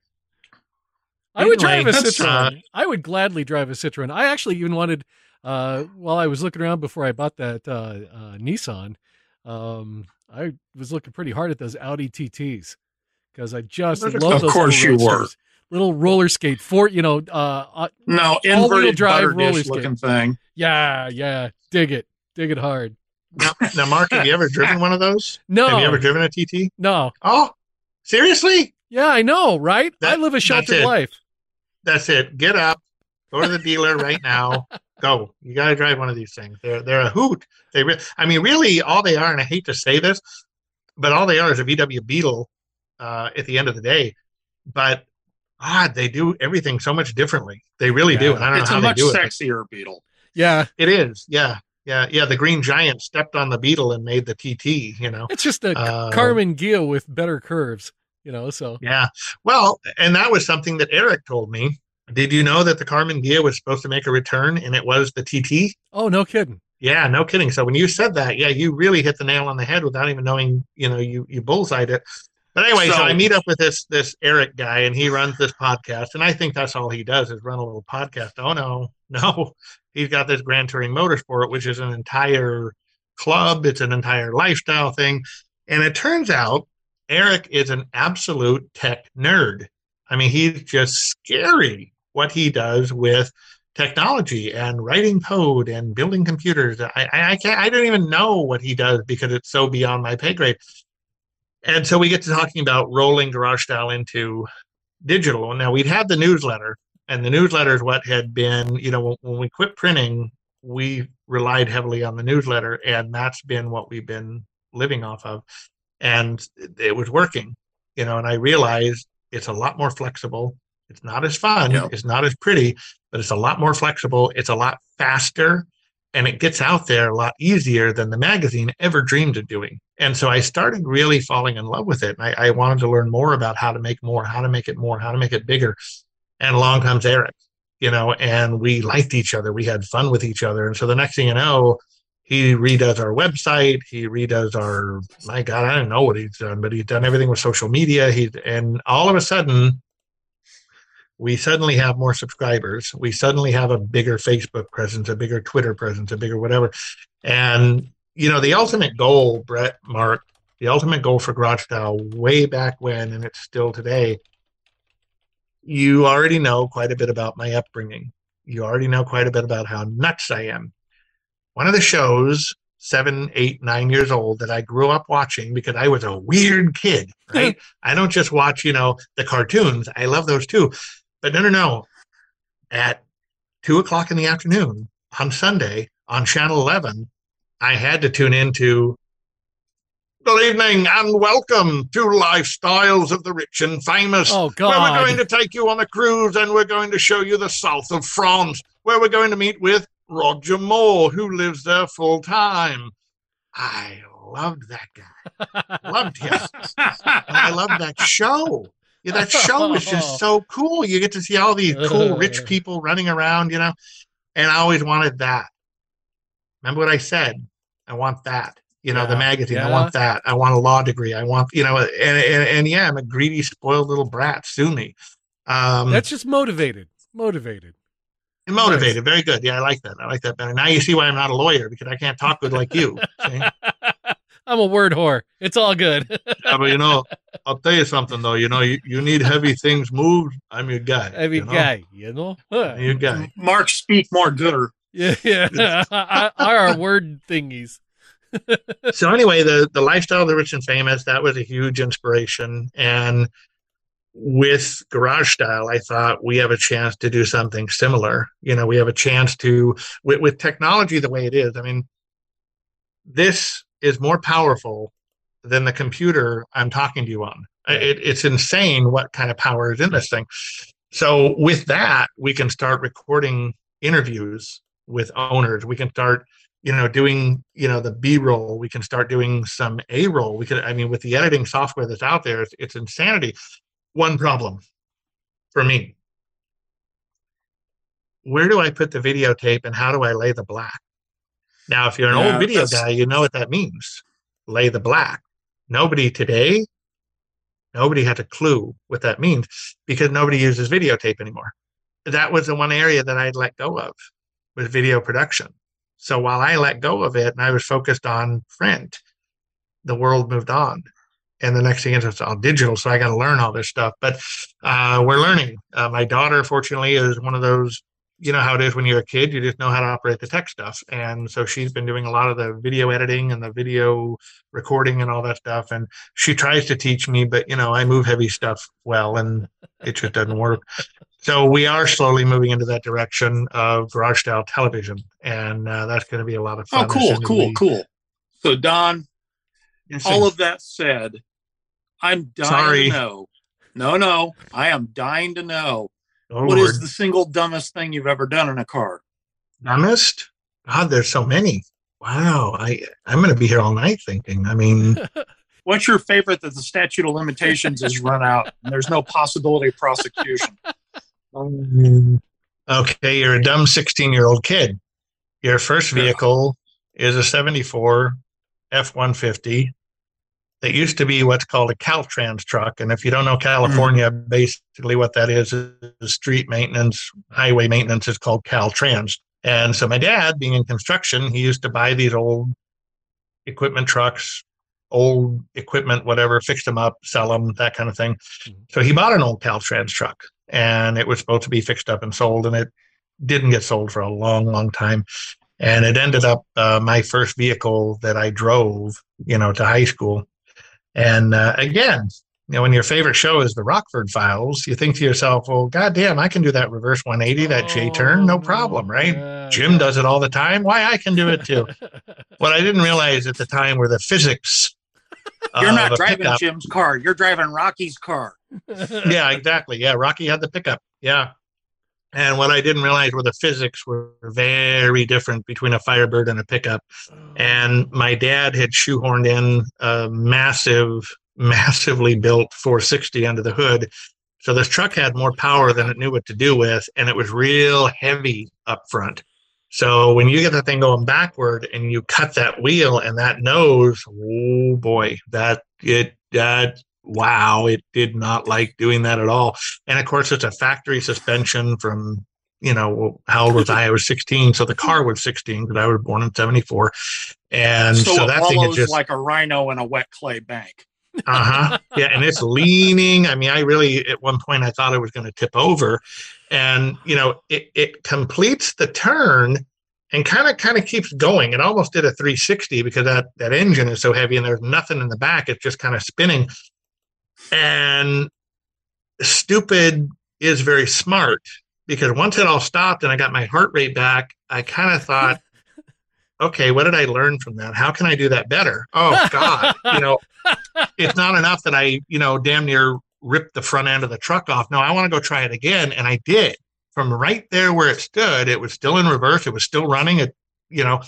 I would drive a Citroen. Uh, I would gladly drive a Citroen. I actually even wanted, uh, while I was looking around before I bought that uh, uh Nissan, um, I was looking pretty hard at those Audi TTs because I just love those. Of course, you were little roller skate for you know. Uh, uh no inverted drive roller looking thing. Yeah, yeah, dig it, dig it hard. Now, now, Mark, have you ever (laughs) driven one of those? No. Have you ever driven a TT? No. Oh, seriously? Yeah, I know, right? That, I live a sheltered life. That's it. Get up, go to the dealer right now. (laughs) Go. You got to drive one of these things. They're they're a hoot. They, re- I mean, really, all they are, and I hate to say this, but all they are is a VW Beetle uh, at the end of the day. But God, they do everything so much differently. They really yeah. do. I don't it's know how they do it. It's a much sexier Beetle. Yeah, it is. Yeah, yeah, yeah. The Green Giant stepped on the Beetle and made the TT. You know, it's just a uh, Karmann Ghia with better curves. You know, so yeah. Well, and that was something that Eric told me. Did you know that the Karmann Ghia was supposed to make a return and it was the TT? Oh, no kidding. Yeah, no kidding. So when you said that, yeah, you really hit the nail on the head without even knowing. You know, you you bullseyed it. But anyway, so, so, I meet up with this this Eric guy, and he runs this podcast, and I think that's all he does is run a little podcast. Oh no, (laughs) no, he's got this Grand Touring Motorsport, which is an entire club. It's an entire lifestyle thing, and it turns out Eric is an absolute tech nerd. I mean, he's just scary what he does with technology and writing code and building computers. I, I, can't, I don't even know what he does because it's so beyond my pay grade and so we get to talking about rolling garage style into digital. Now we'd had the newsletter, and the newsletter is what had been, you know, when we quit printing, we relied heavily on the newsletter, and that's been what we've been living off of. And it was working, you know, and I realized it's a lot more flexible. It's not as fun, yep. it's not as pretty, but it's a lot more flexible. It's a lot faster and it gets out there a lot easier than the magazine ever dreamed of doing. And so I started really falling in love with it. And I, I, wanted to learn more about how to make more, how to make it more, how to make it bigger. And along comes Eric, you know, and we liked each other. We had fun with each other. And so the next thing you know, he redoes our website. He redoes our, my God, I don't know what he's done, but he's done everything with social media. He, and all of a sudden, we suddenly have more subscribers. We suddenly have a bigger Facebook presence, a bigger Twitter presence, a bigger whatever. And, you know, the ultimate goal, Brett, Mark, the ultimate goal for Garage Style way back when, and it's still today, you already know quite a bit about my upbringing. You already know quite a bit about how nuts I am. One of the shows, seven, eight, nine years old, that I grew up watching because I was a weird kid, right? (laughs) I don't just watch, you know, the cartoons. I love those too. But no, no, no. At two o'clock in the afternoon on Sunday on Channel 11, I had to tune into Good evening and welcome to Lifestyles of the Rich and Famous. Oh, God. Where we're going to take you on a cruise and we're going to show you the south of France, where we're going to meet with Roger Moore, who lives there full time. I loved that guy. (laughs) loved him. I loved that show yeah, that show was just (laughs) so cool. You get to see all these cool rich (laughs) people running around, you know. And I always wanted that. Remember what I said? I want that. You know, yeah, the magazine. Yeah. I want that. I want a law degree. I want, you know, and, and, and yeah, I'm a greedy, spoiled little brat. Sue me. Um, That's just motivated. Motivated. Motivated. Nice. Very good. Yeah, I like that. I like that better. Now you see why I'm not a lawyer because I can't talk good like you. (laughs) I'm a word whore. It's all good. (laughs) yeah, but you know, I'll tell you something though. You know, you, you need heavy things moved. I'm your guy. Heavy you know? guy. You know, huh. your guy. Mark, speak more gooder. Yeah, yeah. (laughs) Our word thingies. (laughs) so anyway, the the lifestyle of the rich and famous that was a huge inspiration, and with garage style i thought we have a chance to do something similar you know we have a chance to with, with technology the way it is i mean this is more powerful than the computer I'm talking to you on. It, it's insane what kind of power is in this thing. So with that, we can start recording interviews with owners. We can start you know, doing, you know, the B roll. We can start doing some A roll. We could, I mean, with the editing software that's out there, it's, it's insanity. One problem for me where do I put the videotape and how do I lay the black? Now, if you're an yeah, old video guy, you know what that means lay the black. Nobody today, nobody had a clue what that means because nobody uses videotape anymore. That was the one area that I'd let go of was video production. So while I let go of it and I was focused on print, the world moved on. And the next thing is it's all digital, so I got to learn all this stuff. But uh, we're learning. Uh, my daughter, fortunately, is one of those. You know how it is when you're a kid; you just know how to operate the tech stuff. And so she's been doing a lot of the video editing and the video recording and all that stuff. And she tries to teach me, but you know, I move heavy stuff well, and it just doesn't work. So we are slowly moving into that direction of garage style television, and uh, that's going to be a lot of fun. Oh, cool, cool, cool. So Don, yes, all of that said, I'm dying Sorry. to know. No, no, I am dying to know oh, what Lord. is the single dumbest thing you've ever done in a car. Dumbest? God, there's so many. Wow, I I'm going to be here all night thinking. I mean. (laughs) What's your favorite that the statute of limitations is run out and there's no possibility of prosecution? (laughs) okay, you're a dumb 16 year old kid. Your first vehicle is a 74 F 150 that used to be what's called a Caltrans truck. And if you don't know California, mm-hmm. basically what that is is street maintenance, highway maintenance is called Caltrans. And so my dad, being in construction, he used to buy these old equipment trucks, old equipment, whatever, fix them up, sell them, that kind of thing. Mm-hmm. So he bought an old Caltrans truck and it was supposed to be fixed up and sold, and it didn't get sold for a long, long time. And it ended up uh, my first vehicle that I drove, you know, to high school. And uh, again, you know, when your favorite show is the Rockford Files, you think to yourself, well, goddamn, I can do that reverse 180, that J turn, no problem, right? Yeah, Jim yeah. does it all the time. Why I can do it too. (laughs) what I didn't realize at the time were the physics. You're not driving pickup. Jim's car. You're driving Rocky's car (laughs) yeah, exactly. Yeah, Rocky had the pickup. Yeah. And what I didn't realize were the physics were very different between a Firebird and a pickup. Oh. And my dad had shoehorned in a massive, (laughs) massively built 460 under the hood. So this truck had more power than it knew what to do with, and it was real heavy up front. So when you get the thing going backward and you cut that wheel and that nose, oh boy, that it that wow, it did not like doing that at all. And of course, it's a factory suspension from, you know, how old was I? I was 16. So the car was 16 because I was born in 74. And so, so that thing is just like a rhino in a wet clay bank. (laughs) uh huh. Yeah. And it's leaning. I mean, I really, at one point, I thought it was going to tip over. And, you know, it, it completes the turn and kind of kind of keeps going. It almost did a 360 because that that engine is so heavy and there's nothing in the back. It's just kind of spinning. And stupid is very smart because once it all stopped and I got my heart rate back, I kind of thought, (laughs) okay, what did I learn from that? How can I do that better? Oh God, you know, it's not enough that I, you know, damn near ripped the front end of the truck off. No, I want to go try it again. And I did. From right there where it stood, it was still in reverse. It was still running. It, you know,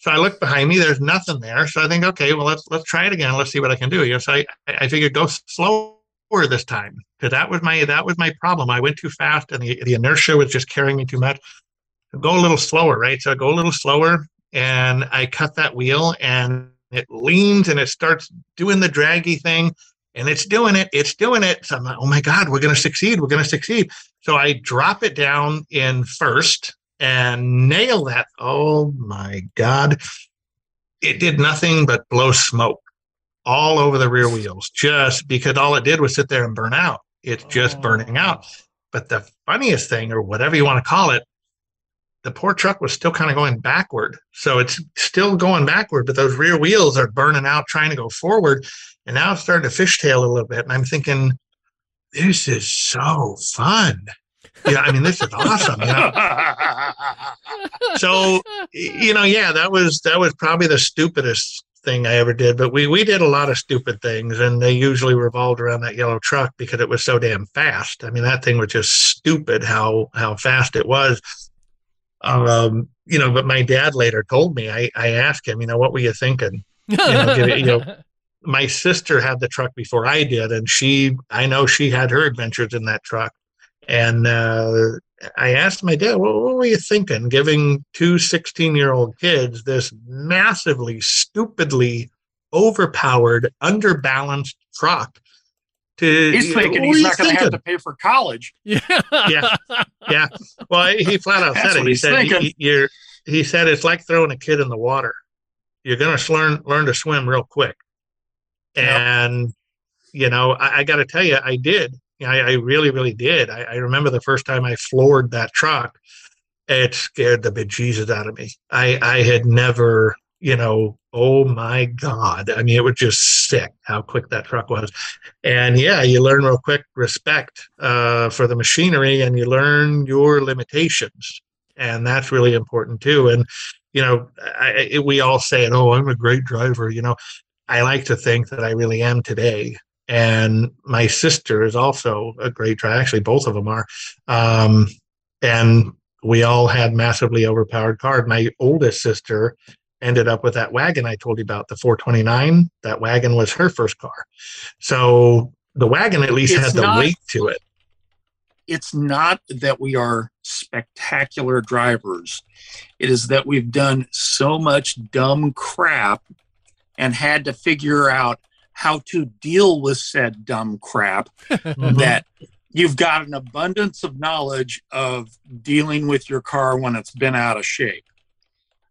so I look behind me. There's nothing there. So I think, okay, well let's let's try it again. Let's see what I can do. You know, so I I figured go slower this time because that was my that was my problem. I went too fast and the the inertia was just carrying me too much. Go a little slower, right? So I go a little slower and I cut that wheel and it leans and it starts doing the draggy thing and it's doing it. It's doing it. So I'm like, oh my God, we're going to succeed. We're going to succeed. So I drop it down in first and nail that. Oh my God. It did nothing but blow smoke all over the rear wheels just because all it did was sit there and burn out. It's just oh. burning out. But the funniest thing, or whatever you want to call it, the poor truck was still kind of going backward. So it's still going backward, but those rear wheels are burning out trying to go forward. And now it's starting to fishtail a little bit. And I'm thinking, this is so fun yeah, I mean, this is awesome. You (laughs) know? so, you know, yeah, that was that was probably the stupidest thing I ever did. But we we did a lot of stupid things, and they usually revolved around that yellow truck because it was so damn fast. I mean, that thing was just stupid how how fast it was. Um, you know, but my dad later told me, I, I asked him, you know, what were you thinking? You know, you know, (laughs) my sister had the truck before I did, and she, I know she had her adventures in that truck. And uh, I asked my dad, well, what were you thinking, giving two 16 year old kids this massively, stupidly overpowered, underbalanced truck? To, he's thinking know, he's not going to have to pay for college. Yeah. yeah. Yeah. Well, he flat out said it. He said, he, you're, he said, it's like throwing a kid in the water. You're going to learn, learn to swim real quick. And, yep. you know, I, I got to tell you, I did I, I really, really did. I, I, remember the first time I floored that truck, it scared the bejesus out of me. I, I had never, you know, oh my God. I mean, it was just sick how quick that truck was. And yeah, you learn real quick respect uh, for the machinery and you learn your limitations. And that's really important too. And, you know, I, we all say it, oh, I'm a great driver. You know, I like to think that I really am today and my sister is also a great driver. Actually, both of them are. Um, and we all had massively overpowered cars. My oldest sister ended up with that wagon I told you about, the 429. That wagon was her first car. So the wagon at least it's had the not, weight to it. It's not that we are spectacular drivers. It is that we've done so much dumb crap and had to figure out how to deal with said dumb crap mm-hmm. that you've got an abundance of knowledge of dealing with your car when it's been out of shape.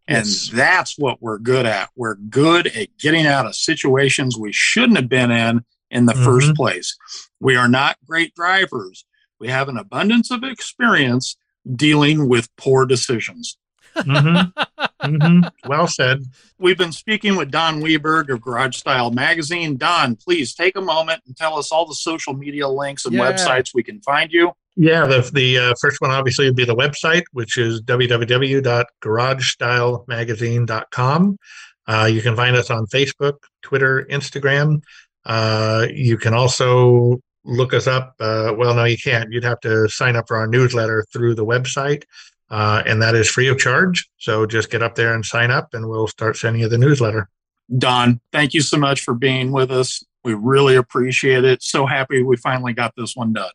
And yes. that's what we're good at. We're good at getting out of situations we shouldn't have been in in the mm-hmm. first place. We are not great drivers. We have an abundance of experience dealing with poor decisions. Mm-hmm. (laughs) Mm-hmm. Well said. We've been speaking with Don Weberg of Garage Style Magazine. Don, please take a moment and tell us all the social media links and yeah. websites we can find you. Yeah, the, the uh, first one obviously would be the website, which is www.garagestylemagazine.com. Uh, you can find us on Facebook, Twitter, Instagram. Uh, you can also look us up. Uh, well, no, you can't. You'd have to sign up for our newsletter through the website uh, and that is free of charge. So just get up there and sign up, and we'll start sending you the newsletter. Don, thank you so much for being with us. We really appreciate it. So happy we finally got this one done.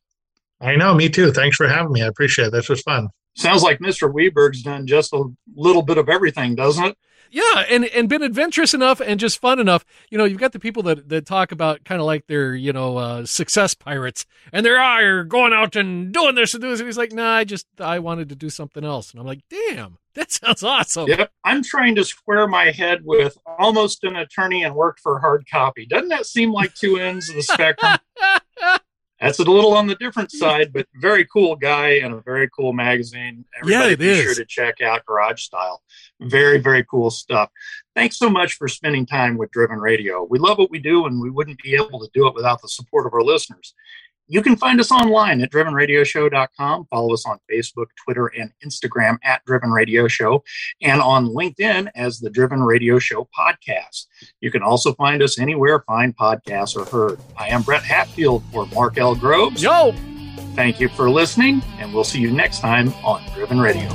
I know, me too. Thanks for having me. I appreciate it. This was fun. Sounds like Mr. Weberg's done just a little bit of everything, doesn't it? Yeah, and and been adventurous enough and just fun enough. You know, you've got the people that, that talk about kind of like they're you know uh, success pirates, and they're ah, you're going out and doing this and doing this. And he's like, nah, I just I wanted to do something else, and I'm like, damn, that (laughs) sounds awesome. Yep, I'm trying to square my head with almost an attorney and worked for hard copy. Doesn't that seem like two ends of the spectrum? (laughs) that's a little on the different side, but very cool guy and a very cool magazine. Everybody yeah, it be is. sure to check out Garage Style. Very, very cool stuff. Thanks so much for spending time with Driven Radio. We love what we do, and we wouldn't be able to do it without the support of our listeners. You can find us online at drivenradioshow.com. Follow us on Facebook, Twitter, and Instagram at Driven Radio Show, and on LinkedIn as the Driven Radio Show podcast. You can also find us anywhere fine podcasts are heard. I am Brett Hatfield for Mark L. Groves. Yo! Thank you for listening, and we'll see you next time on Driven Radio.